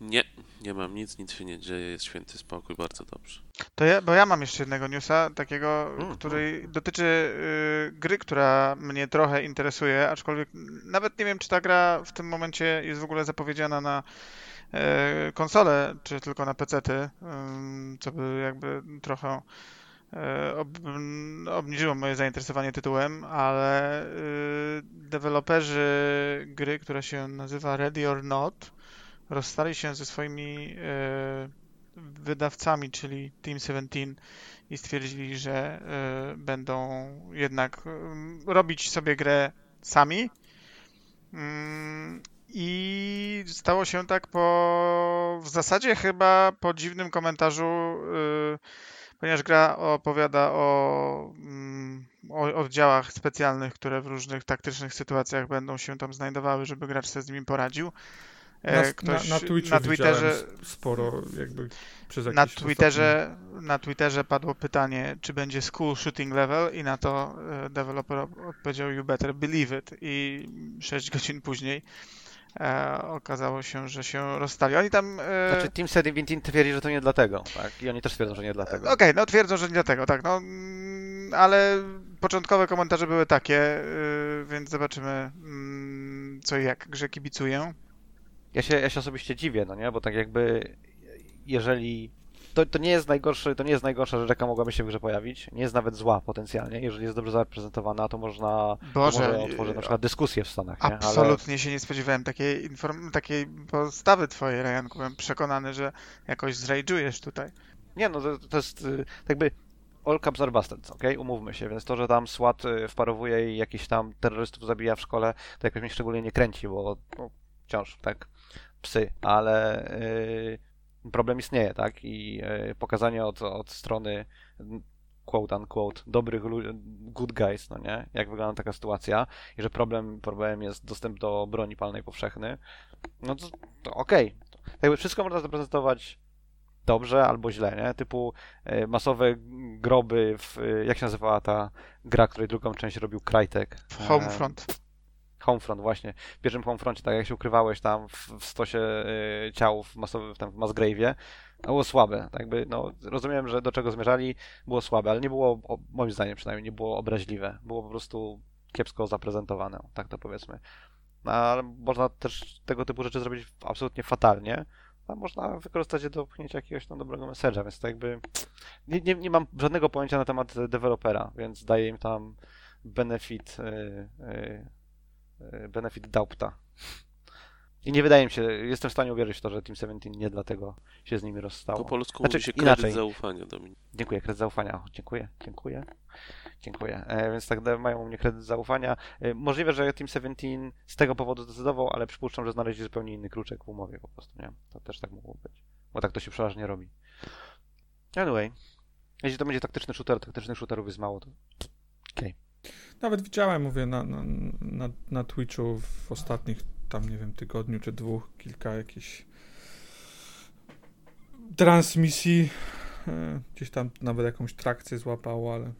Nie, nie mam nic, nic się nie dzieje, jest święty spokój, bardzo dobrze. To ja, bo ja mam jeszcze jednego newsa, takiego, Mm, który dotyczy y, gry, która mnie trochę interesuje, aczkolwiek nawet nie wiem, czy ta gra w tym momencie jest w ogóle zapowiedziana na e, konsolę, czy tylko na PC-ty, ym, co by jakby trochę e, ob, obniżyło moje zainteresowanie tytułem, ale y, deweloperzy gry, która się nazywa Ready or Not, rozstali się ze swoimi e, wydawcami, czyli Team 17 i stwierdzili, że e, będą jednak em, robić sobie grę sami. Mm, I stało się tak po w zasadzie chyba po dziwnym komentarzu, e, ponieważ gra opowiada o, mm, o oddziałach specjalnych, które w różnych taktycznych sytuacjach będą się tam znajdowały, żeby gracz sobie z nimi poradził. E, na, Ktoś na, na Twitchu na Twitterze, sporo jakby przez na Twitterze, na Twitterze padło pytanie, czy będzie school shooting level i na to e, deweloper op- odpowiedział you better believe it i 6 godzin później e, okazało się, że się rozstali. Oni tam... E, Znaczy Team 17 twierdzi, że to nie dlatego, tak? I oni też twierdzą, że nie dlatego. Okej, no twierdzą, że nie dlatego, tak, no, mm, ale początkowe komentarze były takie, y, więc zobaczymy mm, co i jak grze kibicuję. Ja się, ja się osobiście dziwię, no nie? Bo tak jakby jeżeli... To to, to nie jest najgorszy, to nie jest najgorsza rzecz, jaka mogłaby się w grze pojawić. Nie jest nawet zła potencjalnie. Jeżeli jest dobrze zaprezentowana, to można to Boże, może otworzyć na przykład dyskusję w Stanach, nie? absolutnie się nie spodziewałem takiej, inform- takiej postawy twojej, Ryanku. Byłem przekonany, że jakoś zrajdżujesz tutaj. Nie, no to, to jest y, tak jakby all caps are bastards, okej? Umówmy się, więc to, że tam SWAT y, wparowuje i jakiś tam terrorystów zabija w szkole, to jakoś mnie szczególnie nie kręci, bo no, wciąż, tak, psy, ale y, problem istnieje, tak? I y, pokazanie od, od strony quote unquote dobrych good guys, no nie? Jak wygląda taka sytuacja i że problem, problemem jest dostęp do broni palnej powszechny, no to, to okej. Tak Jakby wszystko można zaprezentować dobrze albo źle, nie? Typu e, masowe groby w, jak się nazywała ta gra, której drugą część robił? W Homefront. Homefront, właśnie. W pierwszym Homefroncie, tak jak się ukrywałeś tam w, w stosie e, ciał w, masowy, w, tam w Masgrave'ie, było słabe. Tak jakby, no, rozumiem, że do czego zmierzali, było słabe, ale nie było, o, moim zdaniem przynajmniej, nie było obraźliwe. Było po prostu kiepsko zaprezentowane, tak to powiedzmy. No, ale można też tego typu rzeczy zrobić absolutnie fatalnie, a można wykorzystać je do pchnięcia jakiegoś tam dobrego message'a, więc to jakby nie, nie, nie mam żadnego pojęcia na temat dewelopera, więc daję im tam benefit yy, yy, benefit doubta. I nie wydaje mi się, jestem w stanie uwierzyć w to, że Team 17 nie dlatego się z nimi rozstało. Po polsku Znaczy, mówi się inaczej. kredyt zaufania, Dominik. Dziękuję, kredyt zaufania. O, dziękuję, dziękuję. Dziękuję. E, więc tak mają u mnie kredyt zaufania. E, możliwe, że Team 17 z tego powodu zdecydował, ale przypuszczam, że znaleźli zupełnie inny kluczek w umowie po prostu, nie? To też tak mogło być. Bo tak to się przeważnie robi. Anyway. Jeśli to będzie taktyczny shooter, taktycznych shooterów jest mało, to Nawet widziałem, mówię, na, na, na, na Twitchu w ostatnich tam, nie wiem, tygodniu czy dwóch, kilka jakichś transmisji. E, Gdzieś tam nawet jakąś trakcję złapało, ale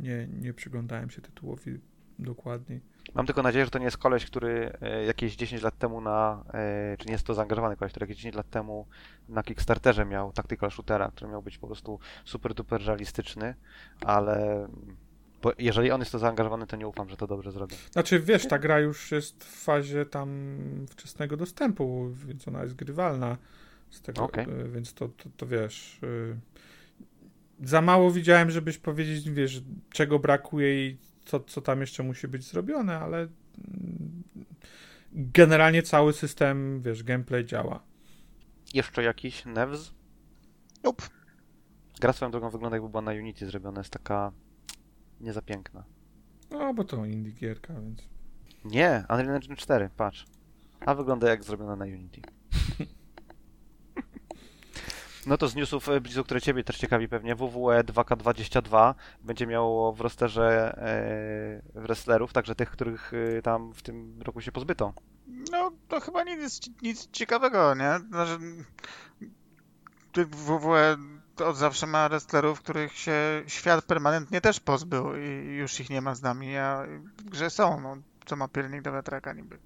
nie, nie przyglądałem się tytułowi dokładniej. Mam tylko nadzieję, że to nie jest koleś, który e, jakieś 10 lat temu na, e, czy nie jest to zaangażowany koleś, który jakieś 10 lat temu na Kickstarterze miał tactical shootera, który miał być po prostu super duper realistyczny, ale bo jeżeli on jest to zaangażowany, to nie ufam, że to dobrze zrobią. Znaczy, wiesz, ta gra już jest w fazie tam wczesnego dostępu, więc ona jest grywalna z tego, Okej. y, więc to, to, to wiesz... y, Za mało widziałem, żebyś powiedzieć, wiesz, czego brakuje i co, co tam jeszcze musi być zrobione, ale mm, generalnie cały system, wiesz, gameplay działa. Jeszcze jakiś Nevs? Nope. Gra swoją drogą wygląda jakby była na Unity zrobiona, jest taka nie za piękna. No, bo to indie gierka, więc... Nie, Unreal Engine 4, patrz. A wygląda jak zrobiona na Unity. No to z newsów, e, Blizu, które Ciebie też ciekawi pewnie, E WWE 2K22 będzie miało w rosterze e, wrestlerów, także tych, których e, tam w tym roku się pozbyto. No, to chyba nic, nic ciekawego, nie? Znaczy, WWE od zawsze ma wrestlerów, których się świat permanentnie też pozbył i już ich nie ma z nami, a grze są, no. Co ma piernik do wiatraka niby.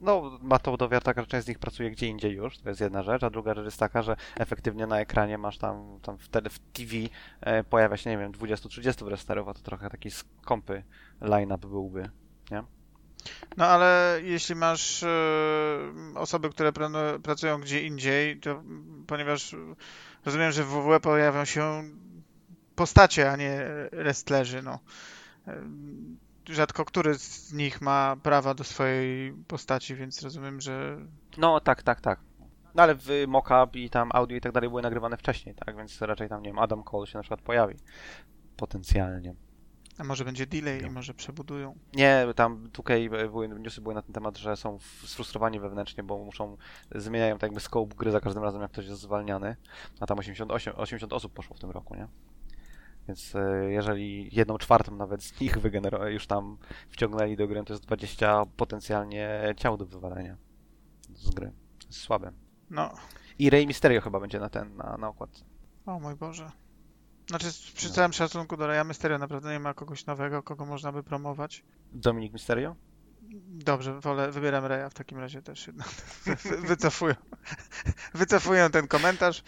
No, ma to do wiatraka, że część z nich pracuje gdzie indziej już, to jest jedna rzecz, a druga rzecz jest taka, że efektywnie na ekranie masz tam, tam w, tele, w TV e, pojawia się, nie wiem, 20-30 wrestlerów, a to trochę taki skąpy line-up byłby. No ale jeśli masz e, osoby, które pra- pracują gdzie indziej, to ponieważ rozumiem, że w WWE pojawią się postacie, a nie wrestlerzy, no. Rzadko który z nich ma prawa do swojej postaci, więc rozumiem, że No, tak, tak, tak. No ale w mockup i tam audio i tak dalej były nagrywane wcześniej, tak, więc raczej tam, nie wiem, Adam Cole się na przykład pojawi. Potencjalnie. A może będzie delay No. i może przebudują. Nie, tam 2K były, newsy były na ten temat, że są sfrustrowani wewnętrznie, bo muszą, zmieniają tak jakby scope gry za każdym razem, jak ktoś jest zwalniany, a tam 88, 80 osób poszło w tym roku, nie? Więc e, jeżeli jedną czwartą nawet z nich już tam wciągnęli do gry, to jest 20 potencjalnie ciał do wywalenia z gry. Słabe. No, I Rey Mysterio chyba będzie na ten, na, na okładce. o mój Boże. Znaczy, przy No. całym szacunku do Raya Mysterio naprawdę nie ma kogoś nowego, kogo można by promować. Dominik Mysterio? Dobrze, wolę, wybieram Reya w takim razie też. Wy- Wycofuję. Wycofuję ten komentarz.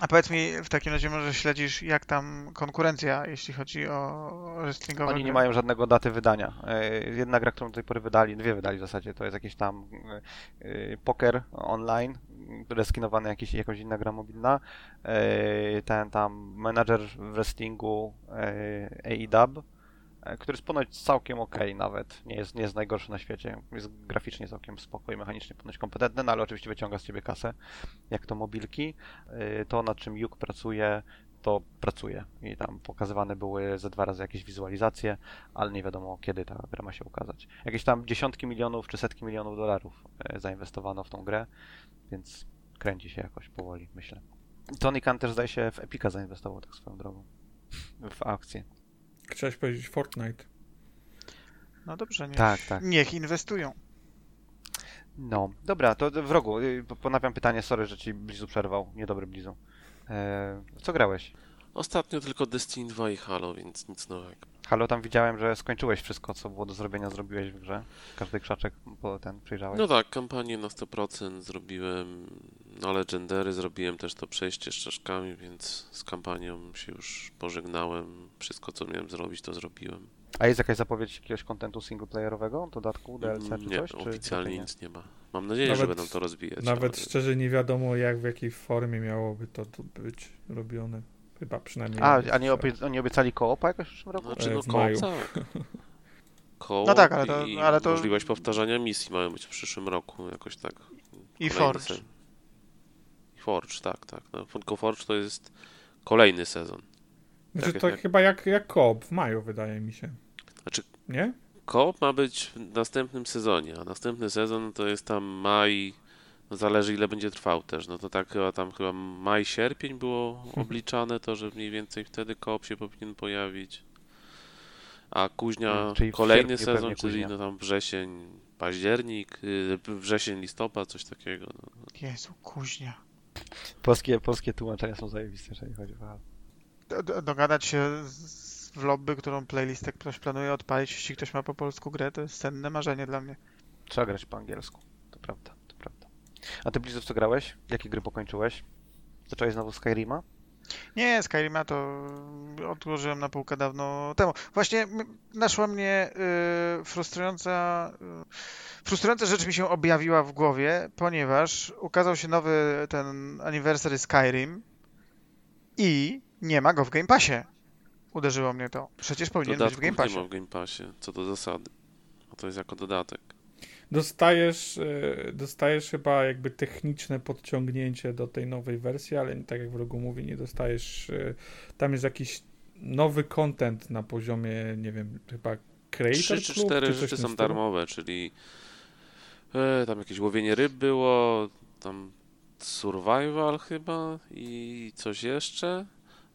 A powiedz mi, w takim razie może śledzisz, jak tam konkurencja, jeśli chodzi o wrestlingowe Oni nie gry? mają żadnego daty wydania. E, Jedna gra, którą do tej pory wydali, dwie wydali w zasadzie, to jest jakiś tam e, e, poker online, reskinowany jakiś, jakaś inna gra mobilna. Ten tam menadżer wrestlingu e, AEW, który jest ponoć całkiem okej nawet, nie jest, nie jest najgorszy na świecie, jest graficznie całkiem spokojny, mechanicznie ponoć kompetentny, no ale oczywiście wyciąga z ciebie kasę, jak to mobilki. E, To nad czym Juk pracuje, to pracuje i tam pokazywane były ze dwa razy jakieś wizualizacje, ale nie wiadomo kiedy ta gra ma się ukazać. Jakieś tam dziesiątki milionów czy setki milionów dolarów e, zainwestowano w tą grę, więc kręci się jakoś powoli, myślę. Tony Khan też zdaje się w Epica zainwestował tak swoją drogą. W akcję. Chciałeś powiedzieć Fortnite. No dobrze, niech, Tak, tak. niech inwestują. No, dobra, to w rogu. y, Ponawiam pytanie, sorry, że ci Blizu przerwał. Niedobry Blizu. E, w co grałeś? Ostatnio tylko Destiny 2 i Halo, więc nic nowego. Halo, tam widziałem, że skończyłeś wszystko, co było do zrobienia, zrobiłeś w grze. Każdy krzaczek, bo ten przejrzałeś. No tak, kampanię na 100% zrobiłem, na Legendary zrobiłem też to przejście z czaszkami, więc z kampanią się już pożegnałem. Wszystko, co miałem zrobić, to zrobiłem. A jest jakaś zapowiedź jakiegoś kontentu singleplayerowego, dodatku, DLC czy Nie, coś? czy oficjalnie nie? nic nie ma. Mam nadzieję, że Nawet- będą to rozwijać. Nawet ale- szczerze nie wiadomo, jak w jakiej formie miałoby to być robione. Chyba przynajmniej. A, a nie że- obie, oni obiecali koopa jakoś w przyszłym roku? Znaczy, E, no w koło, maju. tak. Koło No tak, ale to- ale to- możliwość powtarzania misji mają być w przyszłym roku, jakoś tak. I Forge. Forge, tak, tak. No, tylko Forge to jest kolejny sezon. Znaczy tak to jak- chyba jak, jak koop w maju, wydaje mi się. Znaczy- Nie? Koop ma być w następnym sezonie, a następny sezon to jest tam maj, no zależy ile będzie trwał też. No to tak chyba tam chyba maj, sierpień było obliczane to, że mniej więcej wtedy koop się powinien pojawić. A kuźnia Mm, czyli kolejny sezon, czyli kuźnia. no tam wrzesień, październik, y, wrzesień, listopad, coś takiego. No. Jezu, kuźnia. Polskie, polskie tłumaczenia są zajebiste, jeżeli chodzi o. Do, do, dogadać się z, w lobby, którą playlistę ktoś planuje odpalić, jeśli ktoś ma po polsku grę, to jest cenne marzenie dla mnie. Trzeba grać po angielsku. To prawda, to prawda. A ty Blizu w co grałeś? Jakie gry pokończyłeś? Zacząłeś znowu Skyrima? Nie, Skyrima to odłożyłem na półkę dawno temu. Właśnie naszła mnie y, frustrująca, y, frustrująca rzecz mi się objawiła w głowie, ponieważ ukazał się nowy ten Anniversary Skyrim i nie ma go w Game Passie. Uderzyło mnie to. Przecież powinien być w Game nie Passie. ma w Game Passie, co do zasady. A to jest jako dodatek. Dostajesz, e, dostajesz chyba jakby techniczne podciągnięcie do tej nowej wersji, ale tak jak wrogu mówi, nie dostajesz. e, Tam jest jakiś nowy content na poziomie, nie wiem, chyba Creator Trzy czy Club, cztery czy coś rzeczy w są darmowe, czyli e, tam jakieś łowienie ryb było, tam survival chyba i coś jeszcze.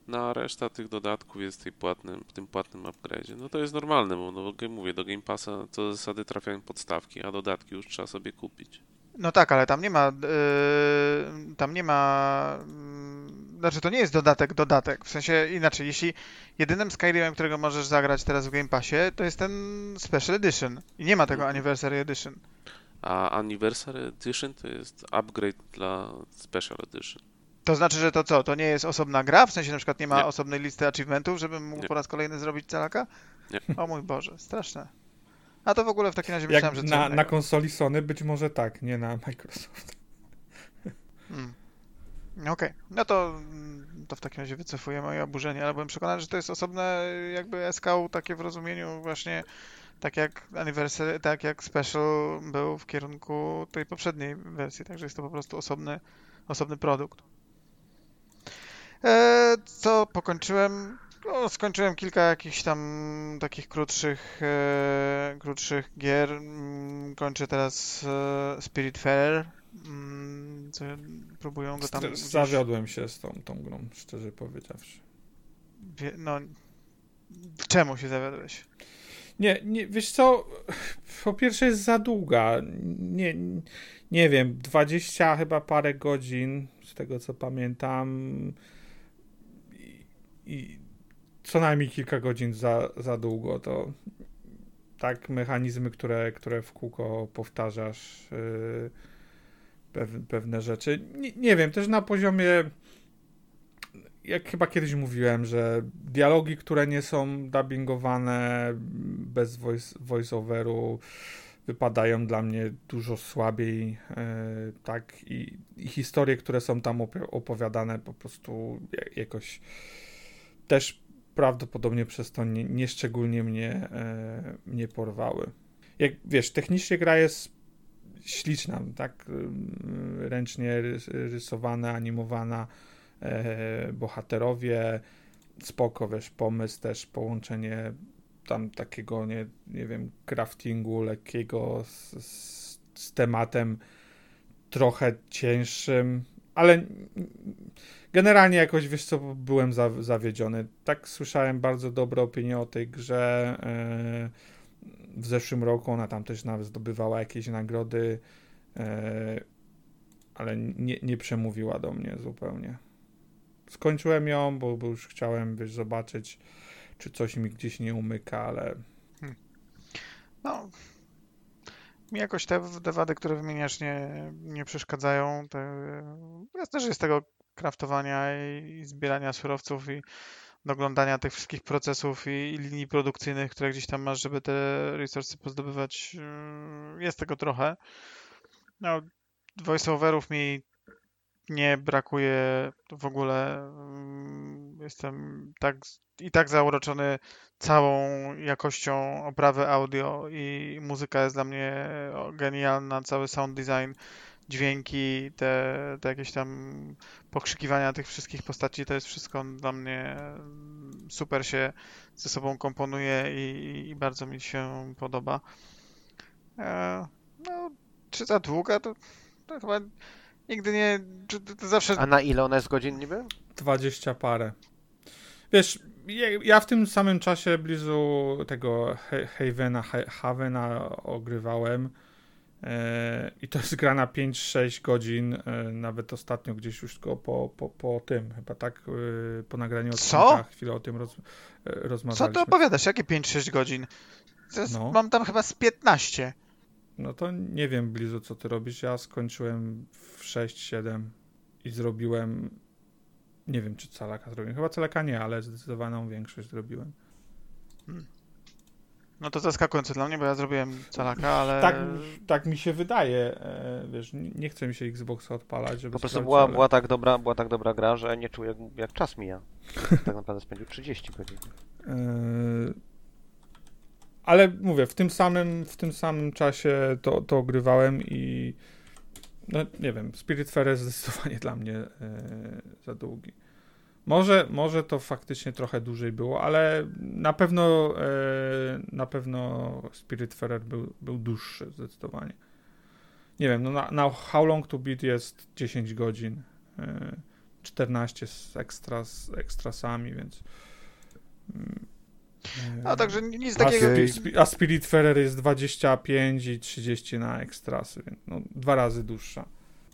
Na reszta tych dodatków jest w, tej płatnym, w tym płatnym upgrade'zie. No to jest normalne, bo no, jak mówię, do Game Passa co do zasady trafiają podstawki, a dodatki już trzeba sobie kupić. No tak, ale tam nie ma. Yy, tam nie ma. Yy, znaczy, to nie jest dodatek, dodatek. W sensie inaczej, jeśli jedynym Skyrimem, którego możesz zagrać teraz w Game Passie, to jest ten Special Edition. I nie ma tego Mhm. Anniversary Edition. A Anniversary Edition to jest upgrade dla Special Edition. To znaczy, że to co? To nie jest osobna gra? W sensie na przykład nie ma Nie. osobnej listy achievementów, żebym mógł Nie. po raz kolejny zrobić calaka? Nie. O mój Boże, straszne. A to w ogóle w takim razie myślałem, że Jak co na, na konsoli Sony być może tak, nie na Microsoft. Mm. Okej, no to, mm, to w takim razie wycofuję moje oburzenie, ale byłem przekonany, że to jest osobne jakby SKU takie w rozumieniu właśnie tak jak Anniversary, tak jak Special był w kierunku tej poprzedniej wersji, także jest to po prostu osobny, osobny produkt. E, co pokończyłem? No, skończyłem kilka jakichś tam takich krótszych, e, krótszych gier. Mm, Kończę teraz e, Spiritfarer. Mm, co próbują go tam gdzieś... Zawiodłem się z tą, tą grą, szczerze powiedziawszy. Wie- No, czemu się zawiodłeś? Nie, nie, wiesz co, po pierwsze jest za długa. Nie, nie wiem, 20 chyba parę godzin, z tego co pamiętam. I, co najmniej kilka godzin za, za długo. To tak mechanizmy, które, które w kółko powtarzasz, yy, pew, pewne rzeczy. Nie, nie wiem, też na poziomie jak chyba kiedyś mówiłem, że dialogi, które nie są dubbingowane bez voice, voice-overu wypadają dla mnie dużo słabiej, e, tak, i, i historie, które są tam opowiadane po prostu jakoś też prawdopodobnie przez to nie, nieszczególnie mnie, e, mnie porwały. Jak wiesz, technicznie gra jest śliczna, tak, ręcznie rysowana, animowana, e, bohaterowie, spoko, wiesz, pomysł też, połączenie tam takiego, nie, nie wiem, craftingu lekkiego z, z, z tematem trochę cięższym, ale generalnie jakoś, wiesz co, byłem za, zawiedziony. Tak słyszałem bardzo dobre opinie o tej grze. Yy, w zeszłym roku ona tam też nawet zdobywała jakieś nagrody, yy, ale nie, nie przemówiła do mnie zupełnie. Skończyłem ją, bo, bo już chciałem, wiesz, zobaczyć czy coś mi gdzieś nie umyka, ale... Hmm. No, mi jakoś te, te wady, które wymieniasz, nie, nie przeszkadzają. Te, jasne, że jest tego kraftowania i, i zbierania surowców i doglądania tych wszystkich procesów i, i, linii produkcyjnych, które gdzieś tam masz, żeby te resursy pozdobywać. Mm, jest tego trochę. No, voiceoverów mi nie brakuje w ogóle. Mm, jestem tak i tak zauroczony całą jakością oprawy audio i muzyka jest dla mnie genialna, cały sound design, dźwięki, te, te jakieś tam pokrzykiwania tych wszystkich postaci, to jest wszystko dla mnie super się ze sobą komponuje i, i bardzo mi się podoba. E, no, czy za długa, to, to chyba nigdy nie, to zawsze... A na ile ona jest godzin niby? 20 parę. Wiesz, ja w tym samym czasie blizu tego Havena, Havena ogrywałem. E, I to jest gra na 5-6 godzin, e, nawet ostatnio gdzieś już tylko po, po, po tym, chyba tak, e, po nagraniu odcinka, chwilę o tym roz, rozmawialiśmy. Co ty opowiadasz? Jakie 5-6 godzin? no. Mam tam chyba z 15. No to nie wiem, Blizu, co ty robisz. Ja skończyłem w 6-7 i zrobiłem nie wiem, czy calaka zrobiłem. Chyba calaka nie, ale zdecydowaną większość zrobiłem. Hmm. No to zaskakujące dla mnie, bo ja zrobiłem calaka, ale... Tak, tak mi się wydaje, e, wiesz, nie chcę mi się Xboxa odpalać, żeby Po prostu była, ale... była, tak dobra, była tak dobra gra, że nie czuję jak czas mija. tak naprawdę spędził 30 godzin. E, ale mówię, w tym samym, w tym samym czasie to, to ogrywałem i no nie wiem, Spirit Fair jest zdecydowanie dla mnie e, za długi. Może, może to faktycznie trochę dłużej było, ale na pewno e, na pewno Spirit Fair był, był dłuższy zdecydowanie. Nie wiem, no na, na How Long to Beat jest 10 godzin, e, 14 z, ekstra, z ekstrasami, więc mm, a także nic takiego. A, Spirit Ferrer jest 25 i 30 na ekstrasy, więc no, dwa razy dłuższa.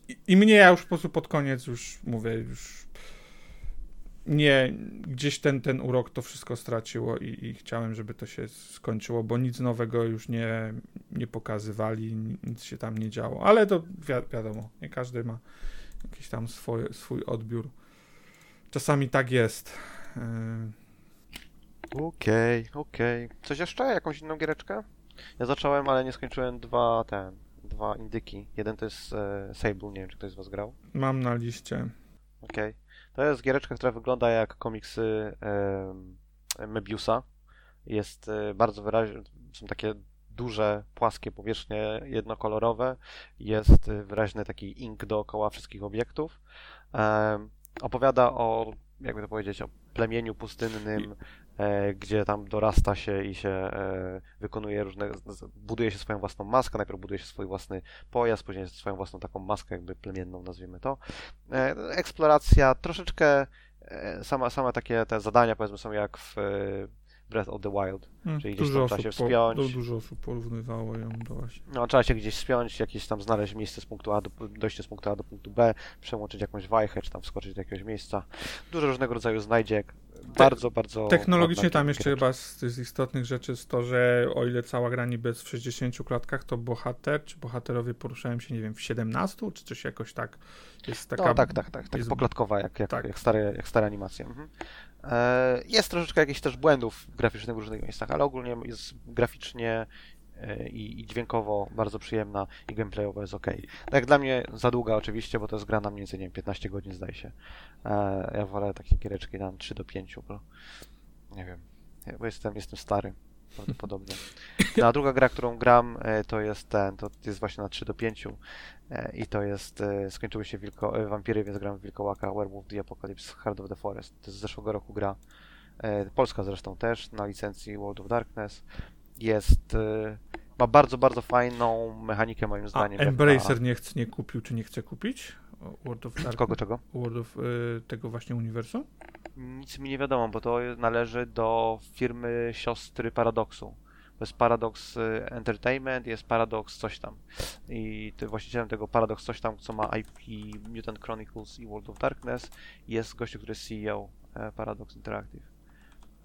I, I, mnie ja już po prostu pod koniec już mówię, już nie, gdzieś ten, ten urok to wszystko straciło i, i chciałem, żeby to się skończyło, bo nic nowego już nie, nie pokazywali, nic się tam nie działo, ale to wi wiadomo, nie każdy ma jakiś tam swój, swój odbiór. Czasami tak jest. Yy Okej, okay, okej. Okay. Coś jeszcze? Jakąś inną giereczkę? Ja zacząłem, ale nie skończyłem dwa ten, dwa indyki. Jeden to jest e, Sable, nie wiem czy ktoś z was grał. Mam na liście. Okej. Okay. To jest giereczka, która wygląda jak komiksy e, Mebiusa. Jest e, bardzo wyraźnie, są takie duże, płaskie powierzchnie jednokolorowe. Jest e, wyraźny taki ink dookoła wszystkich obiektów. E, opowiada o, jakby to powiedzieć, o plemieniu pustynnym, gdzie tam dorasta się i się e, wykonuje różne, buduje się swoją własną maskę, najpierw buduje się swój własny pojazd, później swoją własną taką maskę jakby plemienną, nazwijmy to. E, eksploracja, troszeczkę sama, same takie te zadania powiedzmy są jak w Breath of the Wild, hmm, czyli gdzieś tam trzeba się wspiąć. Po, dużo osób porównywało ją do właśnie. No, trzeba się gdzieś wspiąć, jakieś tam znaleźć miejsce z punktu A do, dojście z punktu A do punktu B, przełączyć jakąś wajchę, czy tam wskoczyć do jakiegoś miejsca. Dużo różnego rodzaju znajdziek, bardzo, bardzo... Technologicznie tam jeszcze giereczka. chyba z, z istotnych rzeczy jest to, że o ile cała gra niby jest w 60 klatkach, to bohater czy bohaterowie poruszają się, nie wiem, w 17 czy coś jakoś tak. Jest taka... No tak, tak, tak, tak jest- poklatkowa, jak, jak, tak. jak, stare, jak stare animacje. Mhm. E, jest troszeczkę jakichś też błędów graficznych w różnych miejscach, ale ogólnie jest graficznie e, i, dźwiękowo bardzo przyjemna i gameplayowo jest ok. Tak dla mnie za długa oczywiście, bo to jest gra na mniej więcej, nie wiem, 15 godzin zdaje się. E, ja wolę takie giereczki tam 3 do 5, bo nie wiem, bo jestem, jestem stary prawdopodobnie. No, a druga gra, którą gram, e, to jest ten, to jest właśnie na 3 do 5 e, i to jest, e, skończyły się wilko, wampiry, więc gram w Wilkołaka, Werewolf the Apocalypse, Heart of the Forest. To jest z zeszłego roku gra. Polska zresztą też, na licencji World of Darkness. Jest, ma bardzo, bardzo fajną mechanikę moim A zdaniem. jak Embracer nie, chce, nie kupił, czy nie chce kupić World of. Darkness? Kogo czego? World of y, tego właśnie uniwersum? Nic mi nie wiadomo, bo to należy do firmy siostry Paradoxu. To jest Paradox y, Entertainment, jest Paradox coś tam. I ty, właścicielem tego Paradox coś tam, co ma IP Mutant Chronicles i World of Darkness, jest gościu, który jest CEO e, Paradox Interactive.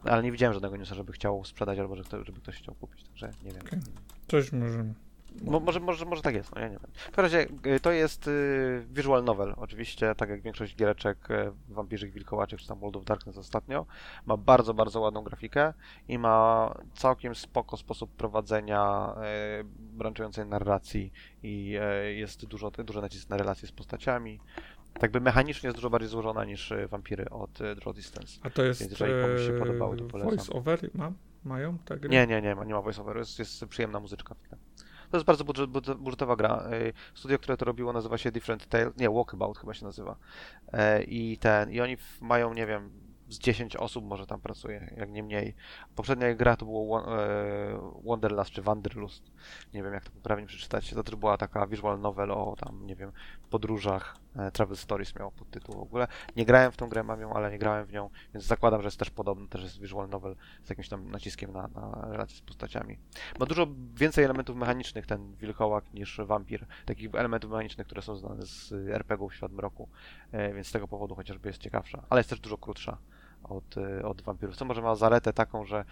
Ale nie widziałem żadnego newsa, żeby chciał sprzedać albo żeby ktoś chciał kupić, także nie wiem. Okej. Coś może... Mo, może, może, może tak jest, no ja nie wiem. W każdym razie y, to jest y, visual novel, oczywiście, tak jak większość giereczek y, Wampirzych Wilkołaczek czy tam World of Darkness ostatnio. Ma bardzo, bardzo ładną grafikę i ma całkiem spoko sposób prowadzenia branżującej narracji i jest dużo, duży nacisk na relacje z postaciami. Tak by mechanicznie jest dużo bardziej złożona niż Wampiry od Draw Distance. A to jest Więc jeżeli komuś się podobały, to polecam. voice over ma? Mają gry? Nie, nie, nie, ma- nie ma voiceoveru, jest, jest przyjemna muzyczka. To jest bardzo budżet, budżet, budżetowa gra. Y, Studio, które to robiło, nazywa się Different Tale, nie, Walkabout chyba się nazywa. E, I ten, i oni mają, nie wiem, z 10 osób może tam pracuje, jak nie mniej. Poprzednia gra to było Won- e, Wanderlust czy Wanderlust, nie wiem jak to poprawnie przeczytać. To też była taka visual novel o tam, nie wiem, podróżach, e, Travel Stories miało podtytuł w ogóle. Nie grałem w tą grę, mam ją, ale nie grałem w nią, więc zakładam, że jest też podobny, też jest visual novel z jakimś tam naciskiem na, na relacje z postaciami. Ma dużo więcej elementów mechanicznych ten wilkołak niż wampir. Takich elementów mechanicznych, które są znane z RPG-ów Świat Mroku, e, więc z tego powodu chociażby jest ciekawsza. Ale jest też dużo krótsza od, y, od wampirów. Co może ma zaletę taką, że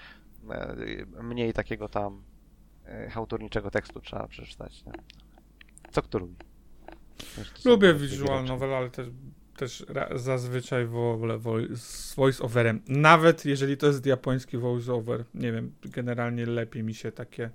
e, mniej takiego tam e, autorniczego tekstu trzeba przeczytać. Nie? Co kto lubi? Lubię giereczki. novel, ale też, też zazwyczaj wolę wo- z voice overem. Nawet jeżeli to jest japoński voice over, nie wiem, generalnie lepiej mi się takie.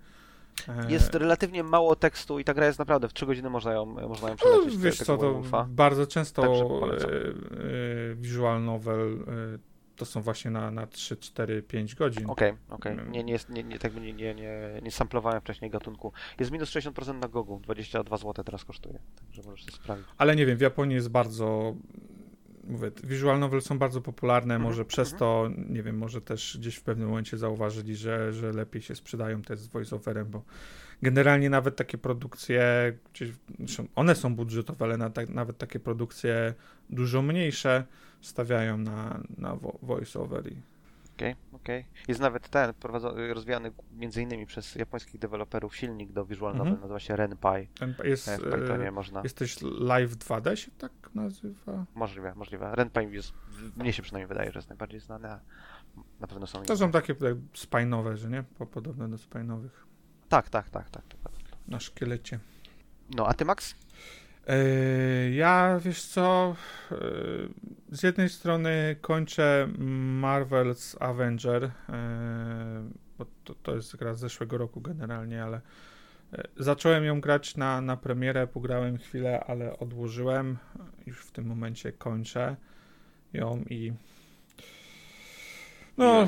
e, Jest relatywnie mało tekstu i ta gra jest naprawdę w 3 godziny można ją, można ją no, wiesz co, to bardzo często polecam. e, e, visual novel e, to są właśnie na, na 3, 4, 5 godzin. Okej, okej. Mm. Nie, nie, jest- nie, nie, tak nie, nie, nie, nie samplowałem wcześniej gatunku. Jest minus 60% na Gogu, 22 zł teraz kosztuje, także możesz sobie sprawdzić. Ale nie wiem, w Japonii jest bardzo. Mówię, visual novel są bardzo popularne, Mhm, może przez mhm. to, nie wiem, może też gdzieś w pewnym momencie zauważyli, że, że lepiej się sprzedają te z voiceoverem, bo generalnie nawet takie produkcje, one są budżetowe, ale tak, nawet takie produkcje dużo mniejsze stawiają na, na vo- voiceover Okej, okej. Jest nawet ten, rozwijany między innymi przez japońskich deweloperów silnik do visual novel, nazywa się Renpai. ten jest, E, W Pythonie e, można. jesteś live 2D się tak nazywa? Możliwe, możliwe. Renpai jest, mnie się przynajmniej wydaje, że jest najbardziej znany, a na pewno są To inne. są takie tak, spajnowe, że nie? Po, podobne do spajnowych tak, tak, tak. tak. na szkielecie. No, a ty Max? Yy, Ja wiesz co? yy, Z jednej strony kończę Marvel's Avenger, yy, bo to, to jest gra z zeszłego roku generalnie, ale zacząłem ją grać na, na premierę, pograłem chwilę, ale odłożyłem. Już w tym momencie kończę ją i. No.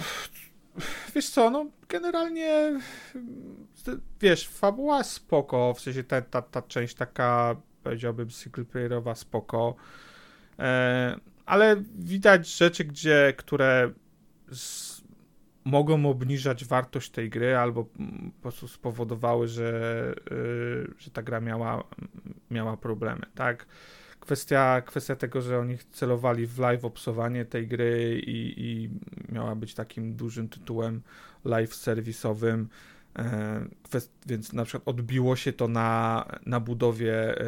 Wiesz co, no generalnie wiesz, fabuła spoko, w sensie ta, ta, ta część taka powiedziałbym singleplayerowa spoko, e, ale widać rzeczy, gdzie, które s- mogą obniżać wartość tej gry albo mm, po prostu spowodowały, że, y, że ta gra miała, miała problemy, tak? Kwestia, kwestia tego, że oni celowali w live opsowanie tej gry i, i miała być takim dużym tytułem live serwisowym, więc na przykład odbiło się to na, na budowie e, e,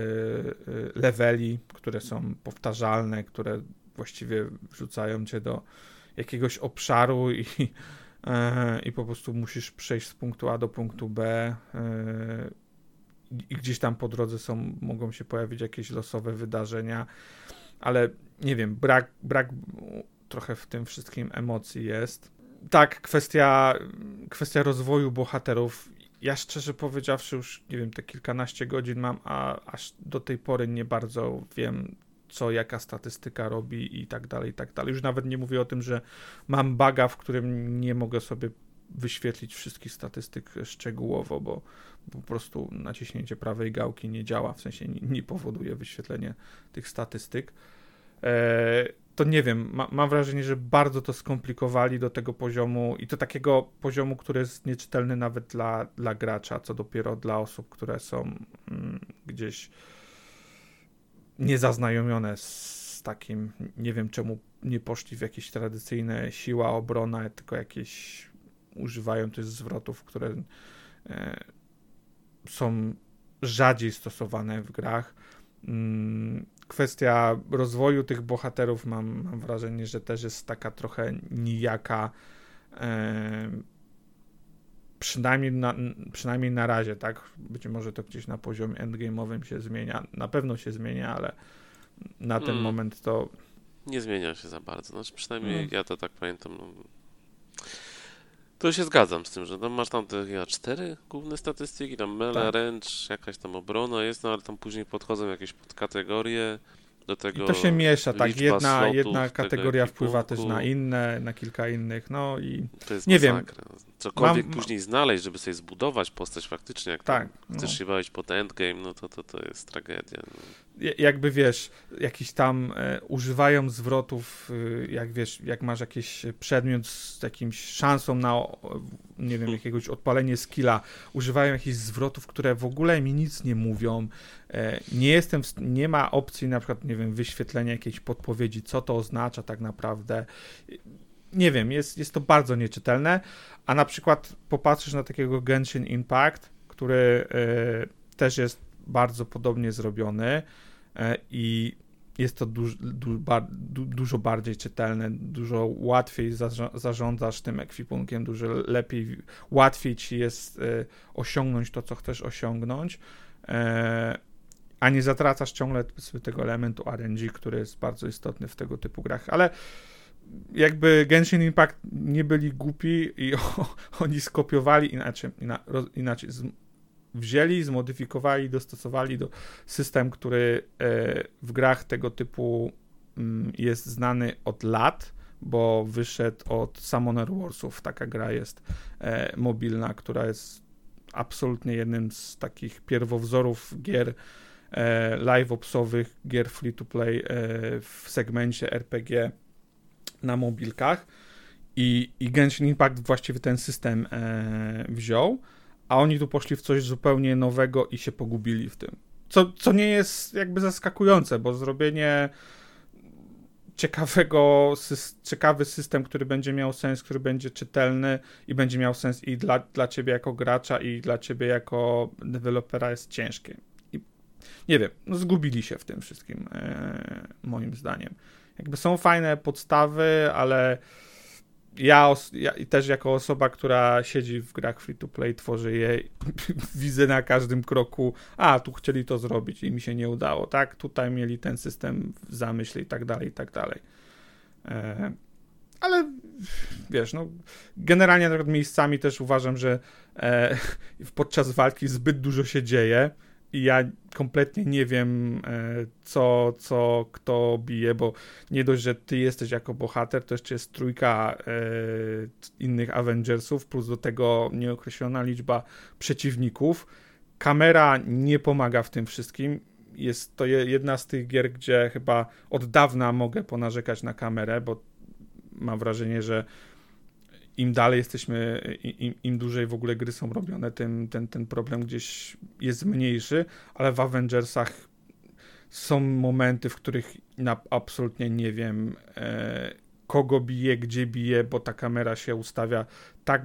leveli, które są powtarzalne, które właściwie wrzucają cię do jakiegoś obszaru i, e, i po prostu musisz przejść z punktu A do punktu B e, i gdzieś tam po drodze są, mogą się pojawić jakieś losowe wydarzenia, ale nie wiem, brak, brak trochę w tym wszystkim emocji jest. Tak, kwestia, kwestia rozwoju bohaterów. Ja szczerze powiedziawszy, już nie wiem, te kilkanaście godzin mam, a aż do tej pory nie bardzo wiem, co jaka statystyka robi i tak dalej, i tak dalej. Już nawet nie mówię o tym, że mam baga, w którym nie mogę sobie wyświetlić wszystkich statystyk szczegółowo, bo po prostu naciśnięcie prawej gałki nie działa, w sensie nie, powoduje wyświetlenia tych statystyk. E, to nie wiem, ma, mam wrażenie, że bardzo to skomplikowali do tego poziomu i to takiego poziomu, który jest nieczytelny nawet dla, dla gracza, co dopiero dla osób, które są mm, gdzieś niezaznajomione z takim, nie wiem czemu nie poszli w jakieś tradycyjne siła, obrona, tylko jakieś używają też zwrotów, które e, są rzadziej stosowane w grach. Mm, kwestia rozwoju tych bohaterów mam, mam wrażenie, że też jest taka trochę nijaka. E, przynajmniej na, przynajmniej na razie, tak? Być może to gdzieś na poziomie endgame'owym się zmienia. Na pewno się zmienia, ale na ten hmm. moment to. Nie zmienia się za bardzo. Znaczy, przynajmniej hmm. ja to tak pamiętam. No, to się zgadzam z tym, że tam masz tam te ja, cztery główne statystyki, tam mele, tak. ręcz, jakaś tam obrona jest, no ale tam później podchodzą jakieś podkategorie, do tego I to się miesza, tak, jedna, jedna kategoria wpływa też na inne, na kilka innych, no i to jest nie masakra. wiem. Cokolwiek Mam... później znaleźć, żeby sobie zbudować postać faktycznie, jak tak, chcesz no. się bawić pod endgame, no to, to, to jest tragedia. No. Jakby wiesz, jakiś tam e, używają zwrotów, e, jak wiesz, jak masz jakiś przedmiot z jakimś szansą na, nie wiem, hmm. jakiegoś odpalenie skilla, używają jakichś zwrotów, które w ogóle mi nic nie mówią, e, nie jestem, w, nie ma opcji na przykład, nie wiem, wyświetlenia jakiejś podpowiedzi, co to oznacza tak naprawdę. Nie wiem, jest, jest to bardzo nieczytelne, a na przykład popatrzysz na takiego Genshin Impact, który y, też jest bardzo podobnie zrobiony y, i jest to duż, du, bar, du, dużo bardziej czytelne, dużo łatwiej zarządzasz tym ekwipunkiem, dużo lepiej, łatwiej ci jest y, osiągnąć to, co chcesz osiągnąć a nie zatracasz ciągle tego elementu RNG, który jest bardzo istotny w tego typu grach. Ale jakby Genshin Impact nie byli głupi i o, oni skopiowali inaczej, inaczej z, wzięli, zmodyfikowali, dostosowali do system, który e, w grach tego typu mm, jest znany od lat, bo wyszedł od Summoner Warsów. Taka gra jest e, mobilna, która jest absolutnie jednym z takich pierwowzorów gier e, live-opsowych, gier free-to-play w segmencie RPG na mobilkach i, i Genshin Impact właściwie ten system e, wziął, a oni tu poszli w coś zupełnie nowego i się pogubili w tym. Co, co nie jest jakby zaskakujące, bo zrobienie ciekawego, ciekawy system, który będzie miał sens, który będzie czytelny i będzie miał sens i dla, dla ciebie jako gracza, i dla ciebie jako dewelopera jest ciężkie. I nie wiem, no zgubili się w tym wszystkim, e, moim zdaniem. Jakby są fajne podstawy, ale ja, ja też jako osoba, która siedzi w grach free to play, tworzy je, widzę na każdym kroku, a tu chcieli to zrobić i mi się nie udało, tak? Tutaj mieli ten system w zamyśle i tak dalej, i tak dalej. E, ale wiesz, no, generalnie miejscami też uważam, że e, podczas walki zbyt dużo się dzieje ja kompletnie nie wiem, e, co, co kto bije, bo nie dość, że ty jesteś jako bohater, to jeszcze jest trójka e, innych Avengersów, plus do tego nieokreślona liczba przeciwników. Kamera nie pomaga w tym wszystkim. Jest to jedna z tych gier, gdzie chyba od dawna mogę ponarzekać na kamerę, bo mam wrażenie, że im dalej jesteśmy, im, im dłużej w ogóle gry są robione, tym ten, ten problem gdzieś jest mniejszy, ale w Avengersach są momenty, w których na, absolutnie nie wiem, e, kogo bije, gdzie bije, bo ta kamera się ustawia tak,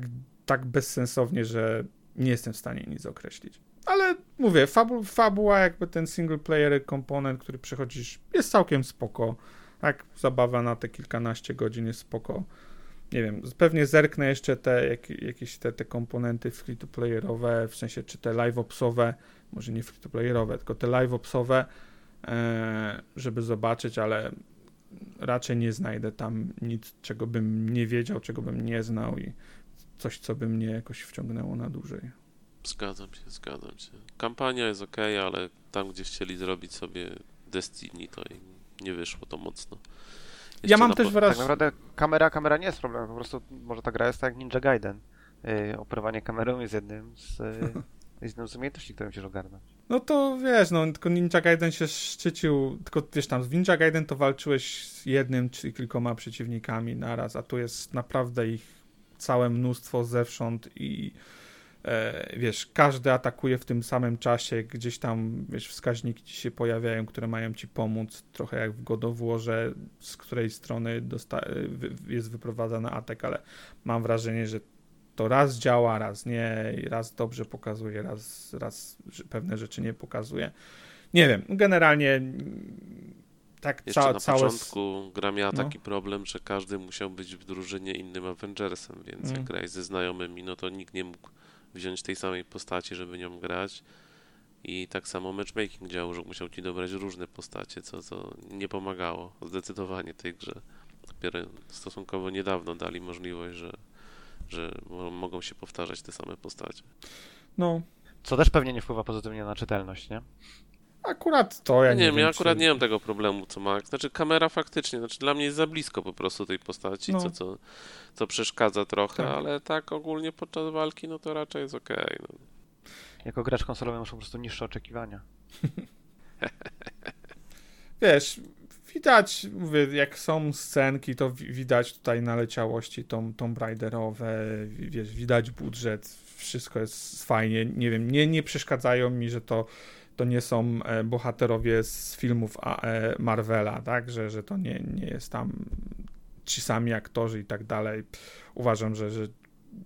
tak bezsensownie, że nie jestem w stanie nic określić. Ale mówię, fabu, fabuła, jakby ten single player komponent, który przechodzisz, jest całkiem spoko. Tak, zabawa na te kilkanaście godzin jest spoko. Nie wiem, pewnie zerknę jeszcze te jak, jakieś te, te komponenty free-to-playerowe, w sensie czy te live-opsowe, może nie free-to-playerowe, tylko te live-opsowe, e, żeby zobaczyć, ale raczej nie znajdę tam nic, czego bym nie wiedział, czego bym nie znał i coś, co by mnie jakoś wciągnęło na dłużej. Zgadzam się, zgadzam się. Kampania jest ok, ale tam, gdzie chcieli zrobić sobie Destiny, to nie wyszło to mocno. Ja mam też wrażenie, Tak naprawdę kamera, kamera nie jest problemem, po prostu może ta gra jest tak jak Ninja Gaiden. Yy, operowanie kamerą jest jednym z, yy, jedną z umiejętności, które musisz ogarnąć. No to wiesz, no tylko Ninja Gaiden się szczycił, tylko wiesz tam, z Ninja Gaiden to walczyłeś z jednym czy kilkoma przeciwnikami naraz, a tu jest naprawdę ich całe mnóstwo zewsząd i wiesz, każdy atakuje w tym samym czasie, gdzieś tam, wiesz, wskaźniki ci się pojawiają, które mają ci pomóc, trochę jak w God of Warze, z której strony wy- jest wyprowadzany atak, ale mam wrażenie, że to raz działa, raz nie, raz dobrze pokazuje, raz, raz pewne rzeczy nie pokazuje. Nie wiem, generalnie tak Jeszcze ca- na całe... początku gra miała no. taki problem, że każdy musiał być w drużynie innym Avengersem, więc Mm. jak grałeś ze znajomymi, no to nikt nie mógł wziąć tej samej postaci, żeby nią grać. I tak samo matchmaking działał, że musiał ci dobrać różne postacie, co, co nie pomagało zdecydowanie tej grze. Dopiero stosunkowo niedawno dali możliwość, że, że mo- mogą się powtarzać te same postacie. No, Co też pewnie nie wpływa pozytywnie na czytelność, nie? Akurat to ja nie, nie, wiem, ja akurat czy... nie mam tego problemu, co Max. Znaczy kamera faktycznie, znaczy dla mnie jest za blisko po prostu tej postaci, No. co, co, co przeszkadza trochę, Tak. ale tak ogólnie podczas walki, no to raczej jest okej. no. Jako gracz konsolowy masz po prostu niższe oczekiwania. Wiesz, widać, mówię, jak są scenki, to wi- widać tutaj naleciałości tom, Tomb Raiderowe, wi- wiesz, widać budżet, wszystko jest fajnie, nie wiem, nie, nie przeszkadzają mi, że to, to nie są e, bohaterowie z filmów e, Marvela, tak, że, że to nie, nie jest tam ci sami aktorzy i tak dalej. Uważam, że, że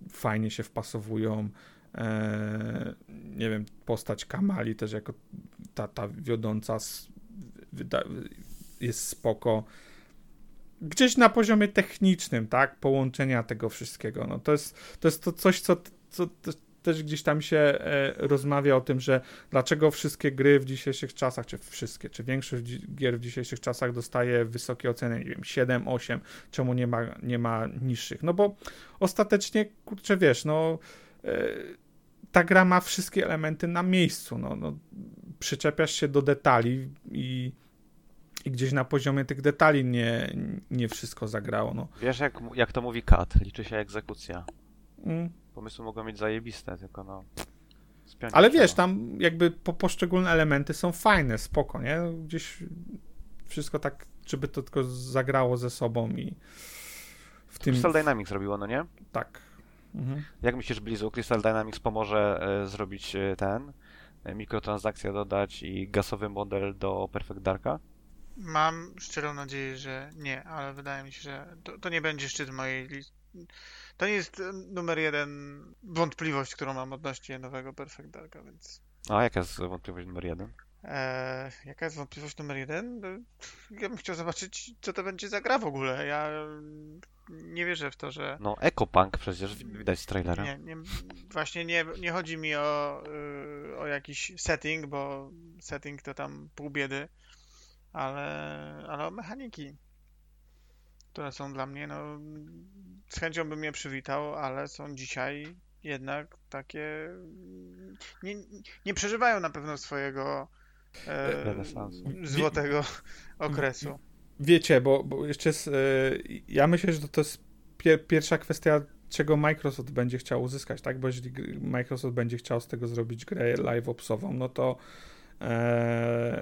fajnie się wpasowują. E, nie wiem, postać Kamali też jako ta, ta wiodąca jest spoko. Gdzieś na poziomie technicznym, tak, połączenia tego wszystkiego, no to jest to, jest to coś, co, co też gdzieś tam się e, rozmawia o tym, że dlaczego wszystkie gry w dzisiejszych czasach, czy wszystkie, czy większość gier w dzisiejszych czasach dostaje wysokie oceny, nie wiem, 7, 8, czemu nie ma, nie ma niższych? No bo ostatecznie, kurczę, wiesz, no e, ta gra ma wszystkie elementy na miejscu, no, no przyczepiasz się do detali i, i gdzieś na poziomie tych detali nie, nie wszystko zagrało, no. Wiesz, jak, jak to mówi Kat, liczy się egzekucja. Mm. Pomysły mogą mieć zajebiste, tylko no... Ale wiesz, tam jakby po, poszczególne elementy są fajne, spoko, nie? Gdzieś wszystko tak, żeby to tylko zagrało ze sobą i w tym... Crystal Dynamics robiło, no nie? Tak. Mhm. Jak myślisz, Blizu, Crystal Dynamics pomoże e, zrobić e, ten, e, mikrotransakcję dodać i gasowy model do Perfect Darka? Mam szczerą nadzieję, że nie, ale wydaje mi się, że to, to nie będzie szczyt mojej listy. To nie jest numer jeden wątpliwość, którą mam odnośnie nowego Perfect Darka, więc... A jaka jest wątpliwość numer jeden? E, jaka jest wątpliwość numer jeden? E, Ja bym chciał zobaczyć, co to będzie za gra w ogóle. Ja mm, nie wierzę w to, że... No, Ecopunk przecież wi- widać z trailera. Nie, nie, właśnie nie, nie chodzi mi o, y, o jakiś setting, bo setting to tam pół biedy, ale, ale o mechaniki, które są dla mnie, no z chęcią bym je przywitał, ale są dzisiaj jednak takie nie, nie przeżywają na pewno swojego e, złotego okresu. Wiecie, bo, bo jeszcze jest, ja myślę, że to jest pier, pierwsza kwestia, czego Microsoft będzie chciał uzyskać, tak? Bo jeżeli Microsoft będzie chciał z tego zrobić grę live-opsową, no to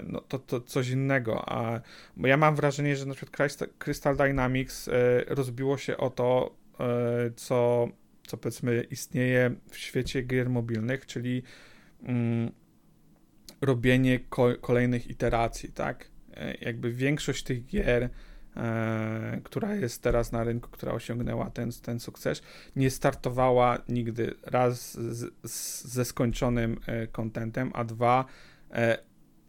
no to, to coś innego, a bo ja mam wrażenie, że na przykład Crystal, Dynamics e, rozbiło się o to, e, co, co powiedzmy istnieje w świecie gier mobilnych, czyli mm, robienie ko- kolejnych iteracji, tak? E, Jakby większość tych gier, e, która jest teraz na rynku, która osiągnęła ten, ten sukces, nie startowała nigdy raz z, z, ze skończonym e, contentem, a dwa e,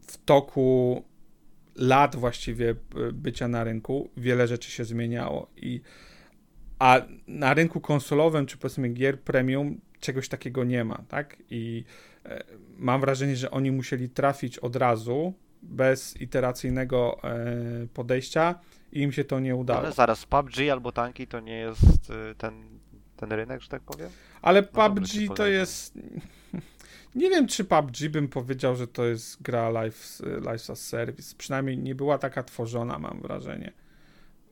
w toku lat właściwie e, bycia na rynku wiele rzeczy się zmieniało i a na rynku konsolowym czy powiedzmy gier premium czegoś takiego nie ma, tak? I e, mam wrażenie, że oni musieli trafić od razu bez iteracyjnego e, podejścia i im się to nie udało. Ale zaraz, PUBG albo tanki to nie jest ten, ten rynek, że tak powiem? Ale No PUBG to jest. Nie wiem, czy PUBG bym powiedział, że to jest gra live, live as service. Przynajmniej nie była taka tworzona, mam wrażenie.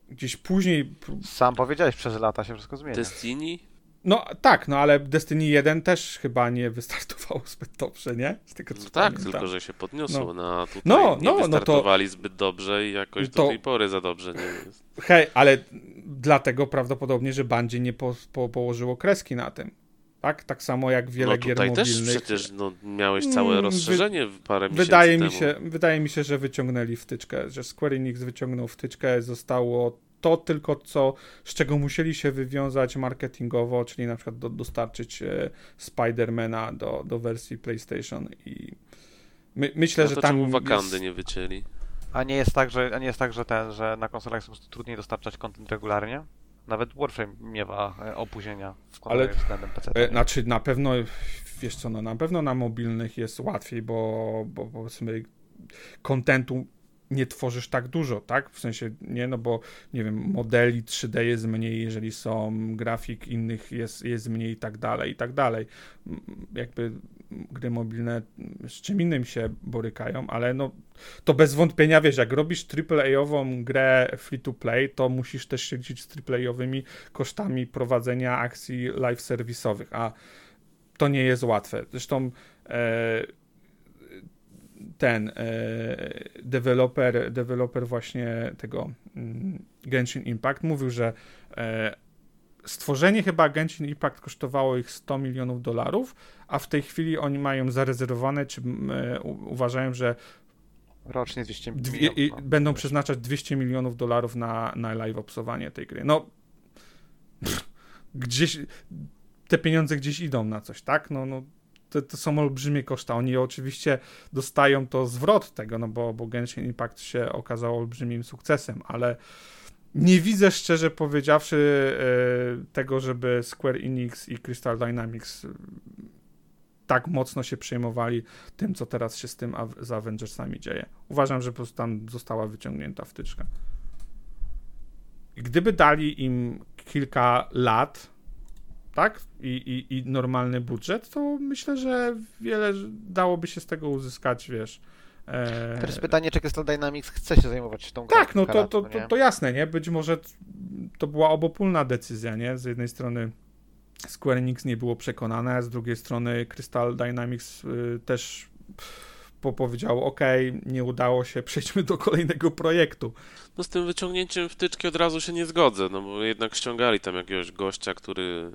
Gdzieś później. Sam powiedziałeś, przez lata się wszystko zmienia. Destiny? No tak, no ale Destiny 1 też chyba nie wystartowało zbyt dobrze, nie? Z tego co No tak, pamiętam. tylko że się podniosło. No, a tutaj No, nie no, no to- wystartowali zbyt dobrze i jakoś To- do tej pory za dobrze nie jest. Hej, ale dlatego prawdopodobnie, że Bandzie nie po, po, położyło kreski na tym. Tak? Tak samo jak wiele No gier tutaj też mobilnych. przecież no, miałeś całe Mm, wy- rozszerzenie w parę miesięcy Wydaje mi, temu. się, wydaje mi się, że wyciągnęli wtyczkę, że Square Enix wyciągnął wtyczkę, zostało to tylko co, z czego musieli się wywiązać marketingowo, czyli na przykład do, dostarczyć e, Spidermana do, do wersji PlayStation i my, myślę, No że to tam czemu wakandy jest, nie wycięli? A nie jest tak, że, a nie jest tak, że ten, że na konsolach jest po prostu trudniej dostarczać content regularnie? Nawet Warframe miewa e, opóźnienia w Ale- względem PC. e, znaczy na pewno, wiesz co, no na pewno na mobilnych jest łatwiej, bo, bo powiedzmy kontentu nie tworzysz tak dużo, tak? W sensie, nie, no bo, nie wiem, modeli 3D jest mniej, jeżeli są, grafik innych jest, jest mniej i tak dalej, i tak dalej. M, Jakby gry mobilne z czym innym się borykają, ale no, to bez wątpienia, wiesz, jak robisz AAA-ową grę free-to-play, to musisz też się liczyć z AAA-owymi kosztami prowadzenia akcji live serwisowych, a to nie jest łatwe. Zresztą e, ten e, deweloper, deweloper właśnie tego mm, Genshin Impact mówił, że e, stworzenie chyba Genshin Impact kosztowało ich 100 milionów dolarów, a w tej chwili oni mają zarezerwowane, czy e, uważają, że Rocznie 200 dwie, milionów. i, no. będą przeznaczać 200 milionów dolarów na, na live obsowanie tej gry. No, gdzieś te pieniądze gdzieś idą na coś, tak? No, no to, to są olbrzymie koszta. Oni oczywiście dostają to zwrot tego, no bo, bo Genshin Impact się okazał olbrzymim sukcesem, ale nie widzę szczerze powiedziawszy e, tego, żeby Square Enix i Crystal Dynamics tak mocno się przejmowali tym, co teraz się z tym z Avengersami dzieje. Uważam, że po prostu tam została wyciągnięta wtyczka. Gdyby dali im kilka lat, tak, i, i, i normalny budżet, to myślę, że wiele dałoby się z tego uzyskać, wiesz. E... Teraz pytanie, czy Crystal Dynamics chce się zajmować tą grą Tak, no to, to, to, to jasne, nie? Być może to była obopólna decyzja, nie? Z jednej strony Square Enix nie było przekonane, a z drugiej strony Crystal Dynamics y, też po powiedział, ok, nie udało się, przejdźmy do kolejnego projektu. No z tym wyciągnięciem wtyczki od razu się nie zgodzę, no bo jednak ściągali tam jakiegoś gościa, który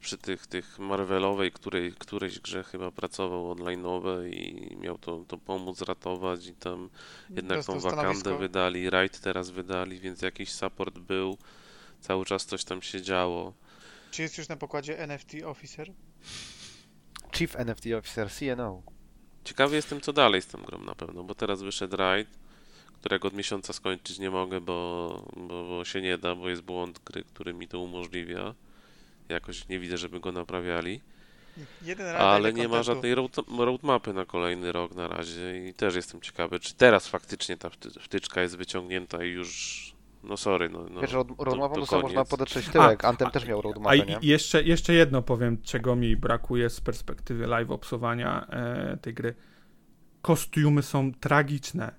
przy tych, tych Marvelowej, której, którejś grze chyba pracował online'owe i miał to, to pomóc ratować i tam jednak tą wakandę stanowisko. wydali, Raid teraz wydali, więc jakiś support był, cały czas coś tam się działo. Czy jest już na pokładzie NFT Officer? Chief NFT Officer, CNO. Ciekawy jestem, co dalej z tą grą na pewno, bo teraz wyszedł Raid, którego od miesiąca skończyć nie mogę, bo, bo, bo się nie da, bo jest błąd gry, który mi to umożliwia. Jakoś nie widzę, żeby go naprawiali. Ale nie ma żadnej road, roadmapy na kolejny rok na razie i też jestem ciekawy, czy teraz faktycznie ta wty- wtyczka jest wyciągnięta i już, no sorry, no, no Wiesz, roadmapą to to sobie można podetrzeć tyłek. Anthem też miał A roadmapę, i, nie? jeszcze, jeszcze jedno powiem, czego mi brakuje z perspektywy live obsowania e, tej gry. Kostiumy są tragiczne.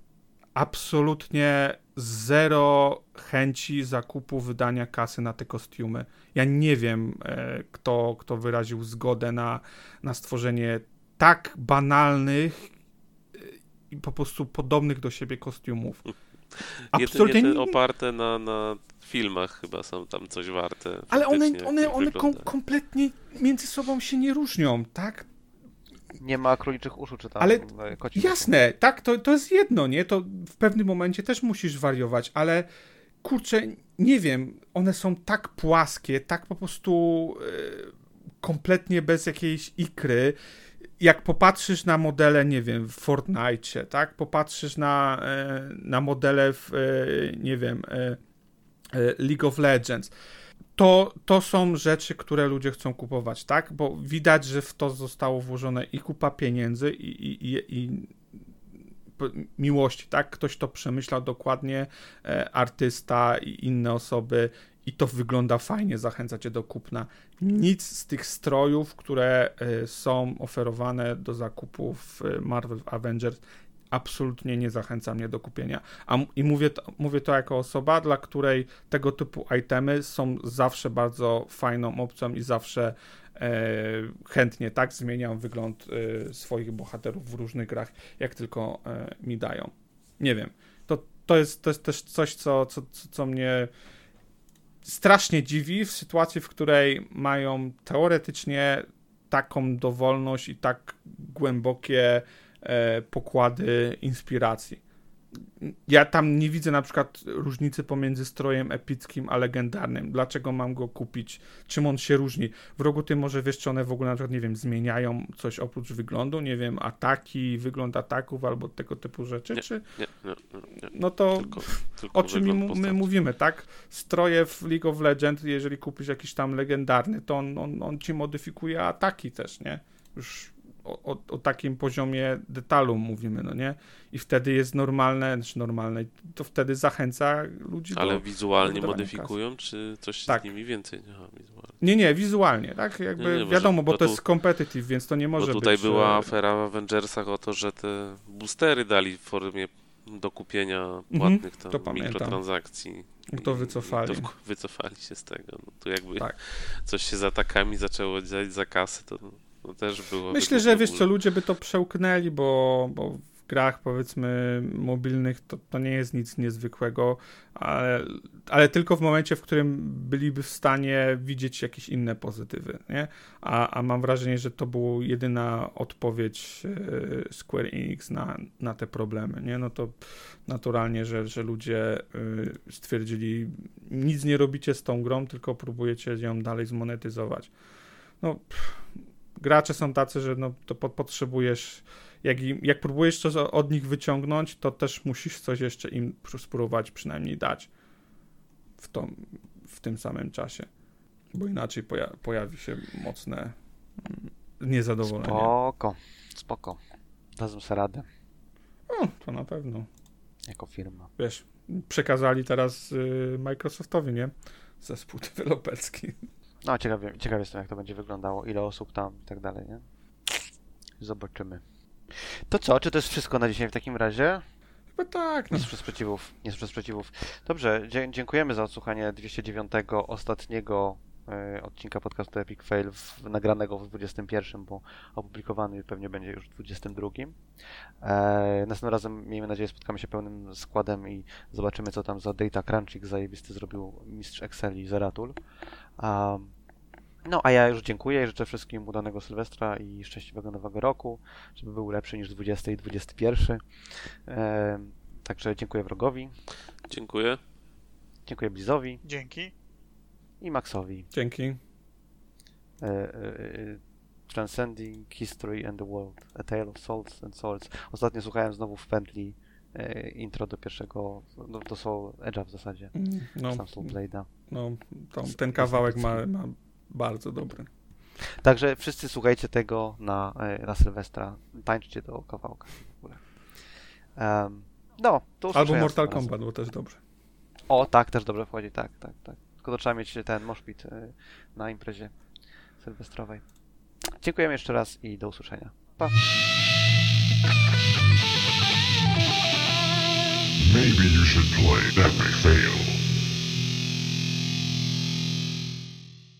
Absolutnie zero chęci zakupu, wydania kasy na te kostiumy. Ja nie wiem, e, kto, kto wyraził zgodę na, na stworzenie tak banalnych e, i po prostu podobnych do siebie kostiumów. Jedynie nie- te oparte na, na filmach chyba są tam coś warte. ale one, one, one kom, kompletnie między sobą się nie różnią, tak? Nie ma króliczych uszu, czy tam Ale e, uszu. Jasne, tak, to, to jest jedno, nie? To w pewnym momencie też musisz wariować, ale kurczę, nie wiem, one są tak płaskie, tak po prostu e, kompletnie bez jakiejś ikry. Jak popatrzysz na modele, nie wiem, w Fortnite, tak? Popatrzysz na, e, na modele w, e, nie wiem, e, League of Legends. To, to są rzeczy, które ludzie chcą kupować, tak? Bo widać, że w to zostało włożone i kupa pieniędzy, i, i, i, i miłości, tak? Ktoś to przemyślał dokładnie, artysta i inne osoby, i to wygląda fajnie, zachęca cię do kupna. Nic z tych strojów, które e, są oferowane do zakupu w Marvel Avengers, absolutnie nie zachęca mnie do kupienia. A, I mówię to, mówię to jako osoba, dla której tego typu itemy są zawsze bardzo fajną opcją i zawsze e, chętnie tak zmieniam wygląd e, swoich bohaterów w różnych grach, jak tylko e, mi dają. Nie wiem. To, to, jest, to jest też coś, co, co, co mnie strasznie dziwi w sytuacji, w której mają teoretycznie taką dowolność i tak głębokie e, pokłady inspiracji ja tam nie widzę na przykład różnicy pomiędzy strojem epickim a legendarnym. Dlaczego mam go kupić? Czym on się różni? W rogu ty może wiesz, czy one w ogóle na przykład, nie wiem, zmieniają coś oprócz wyglądu, nie wiem, ataki, wygląd ataków albo tego typu rzeczy, nie, czy... Nie, nie, No to tylko, tylko o czym my, my, mówimy, tak? Stroje w League of Legends, jeżeli kupisz jakiś tam legendarny, to on, on, on ci modyfikuje ataki też, nie? Już o, o, o, takim poziomie detalu mówimy, no nie? I wtedy jest normalne, znaczy normalne, to wtedy zachęca ludzi Ale do... wizualnie modyfikują, kasy. czy coś tak. z nimi więcej? Aha, wizualnie. Nie, nie, wizualnie, tak? Jakby nie, nie, wiadomo, bo, bo to tu, jest competitive, więc to nie może bo tutaj być... była e, afera w Avengersach o to, że te boostery dali w formie do kupienia mhm, płatnych tam to mikrotransakcji. To wycofali. To wycofali się z tego. No, tu jakby tak. coś się z atakami zaczęło dziać za kasę, to to też było. Myślę, że wiesz co, ludzie by to przełknęli, bo, bo w grach powiedzmy mobilnych to, to nie jest nic niezwykłego, ale, ale tylko w momencie, w którym byliby w stanie widzieć jakieś inne pozytywy, nie? A, a mam wrażenie, że to była jedyna odpowiedź e, Square Enix na, na te problemy, nie? No to naturalnie, że, że ludzie e, stwierdzili, nic nie robicie z tą grą, tylko próbujecie ją dalej zmonetyzować. No, pff, gracze są tacy, że no, to po, potrzebujesz, jak, jak próbujesz coś od nich wyciągnąć, to też musisz coś jeszcze im spróbować przynajmniej dać w, to, w tym samym czasie, bo inaczej poja pojawi się mocne mm, niezadowolenie. Spoko, spoko. Dadzą sobie radę. O, to na pewno. Jako firma. Wiesz, przekazali teraz y, Microsoftowi, nie? Zespół deweloperski. No, ciekawie, ciekawie jestem, jak to będzie wyglądało, ile osób tam i tak dalej, nie? Zobaczymy. To co, czy to jest wszystko na dzisiaj w takim razie? Chyba tak. No. Nie słyszę sprzeciwów, nie słyszę sprzeciwów. Dobrze, dziękujemy za odsłuchanie 209 ostatniego e, odcinka podcastu Epic Fail w, nagranego w 21, bo opublikowany pewnie będzie już w 22. E, następnym razem, miejmy nadzieję, spotkamy się pełnym składem i zobaczymy, co tam za data crunching zajebisty zrobił mistrz Excel i Zeratul. Um, no, a ja już dziękuję i życzę wszystkim udanego Sylwestra i szczęśliwego nowego roku, żeby był lepszy niż 20 i 21. E, także dziękuję wrogowi. Dziękuję. Dziękuję Blizowi. Dzięki. I Maxowi. Dzięki. E, e, e, Transcending History and the World. A Tale of Souls and Swords. Ostatnio słuchałem znowu w pętli intro do pierwszego, no, do Soul Edge'a w zasadzie. Mm, no, Sam Soul Blade'a. No, to, ten kawałek ma, ma bardzo dobry. Także wszyscy słuchajcie tego na, e, na Sylwestra. Tańczcie do kawałka w ogóle. Um, no, to Albo Mortal Kombat, bo też dobrze. O, tak, też dobrze wchodzi, tak, tak, tak. Tylko to trzeba mieć ten moshpit e, na imprezie sylwestrowej. Dziękujemy jeszcze raz i do usłyszenia. Pa! Maybe you should play Epic Fail.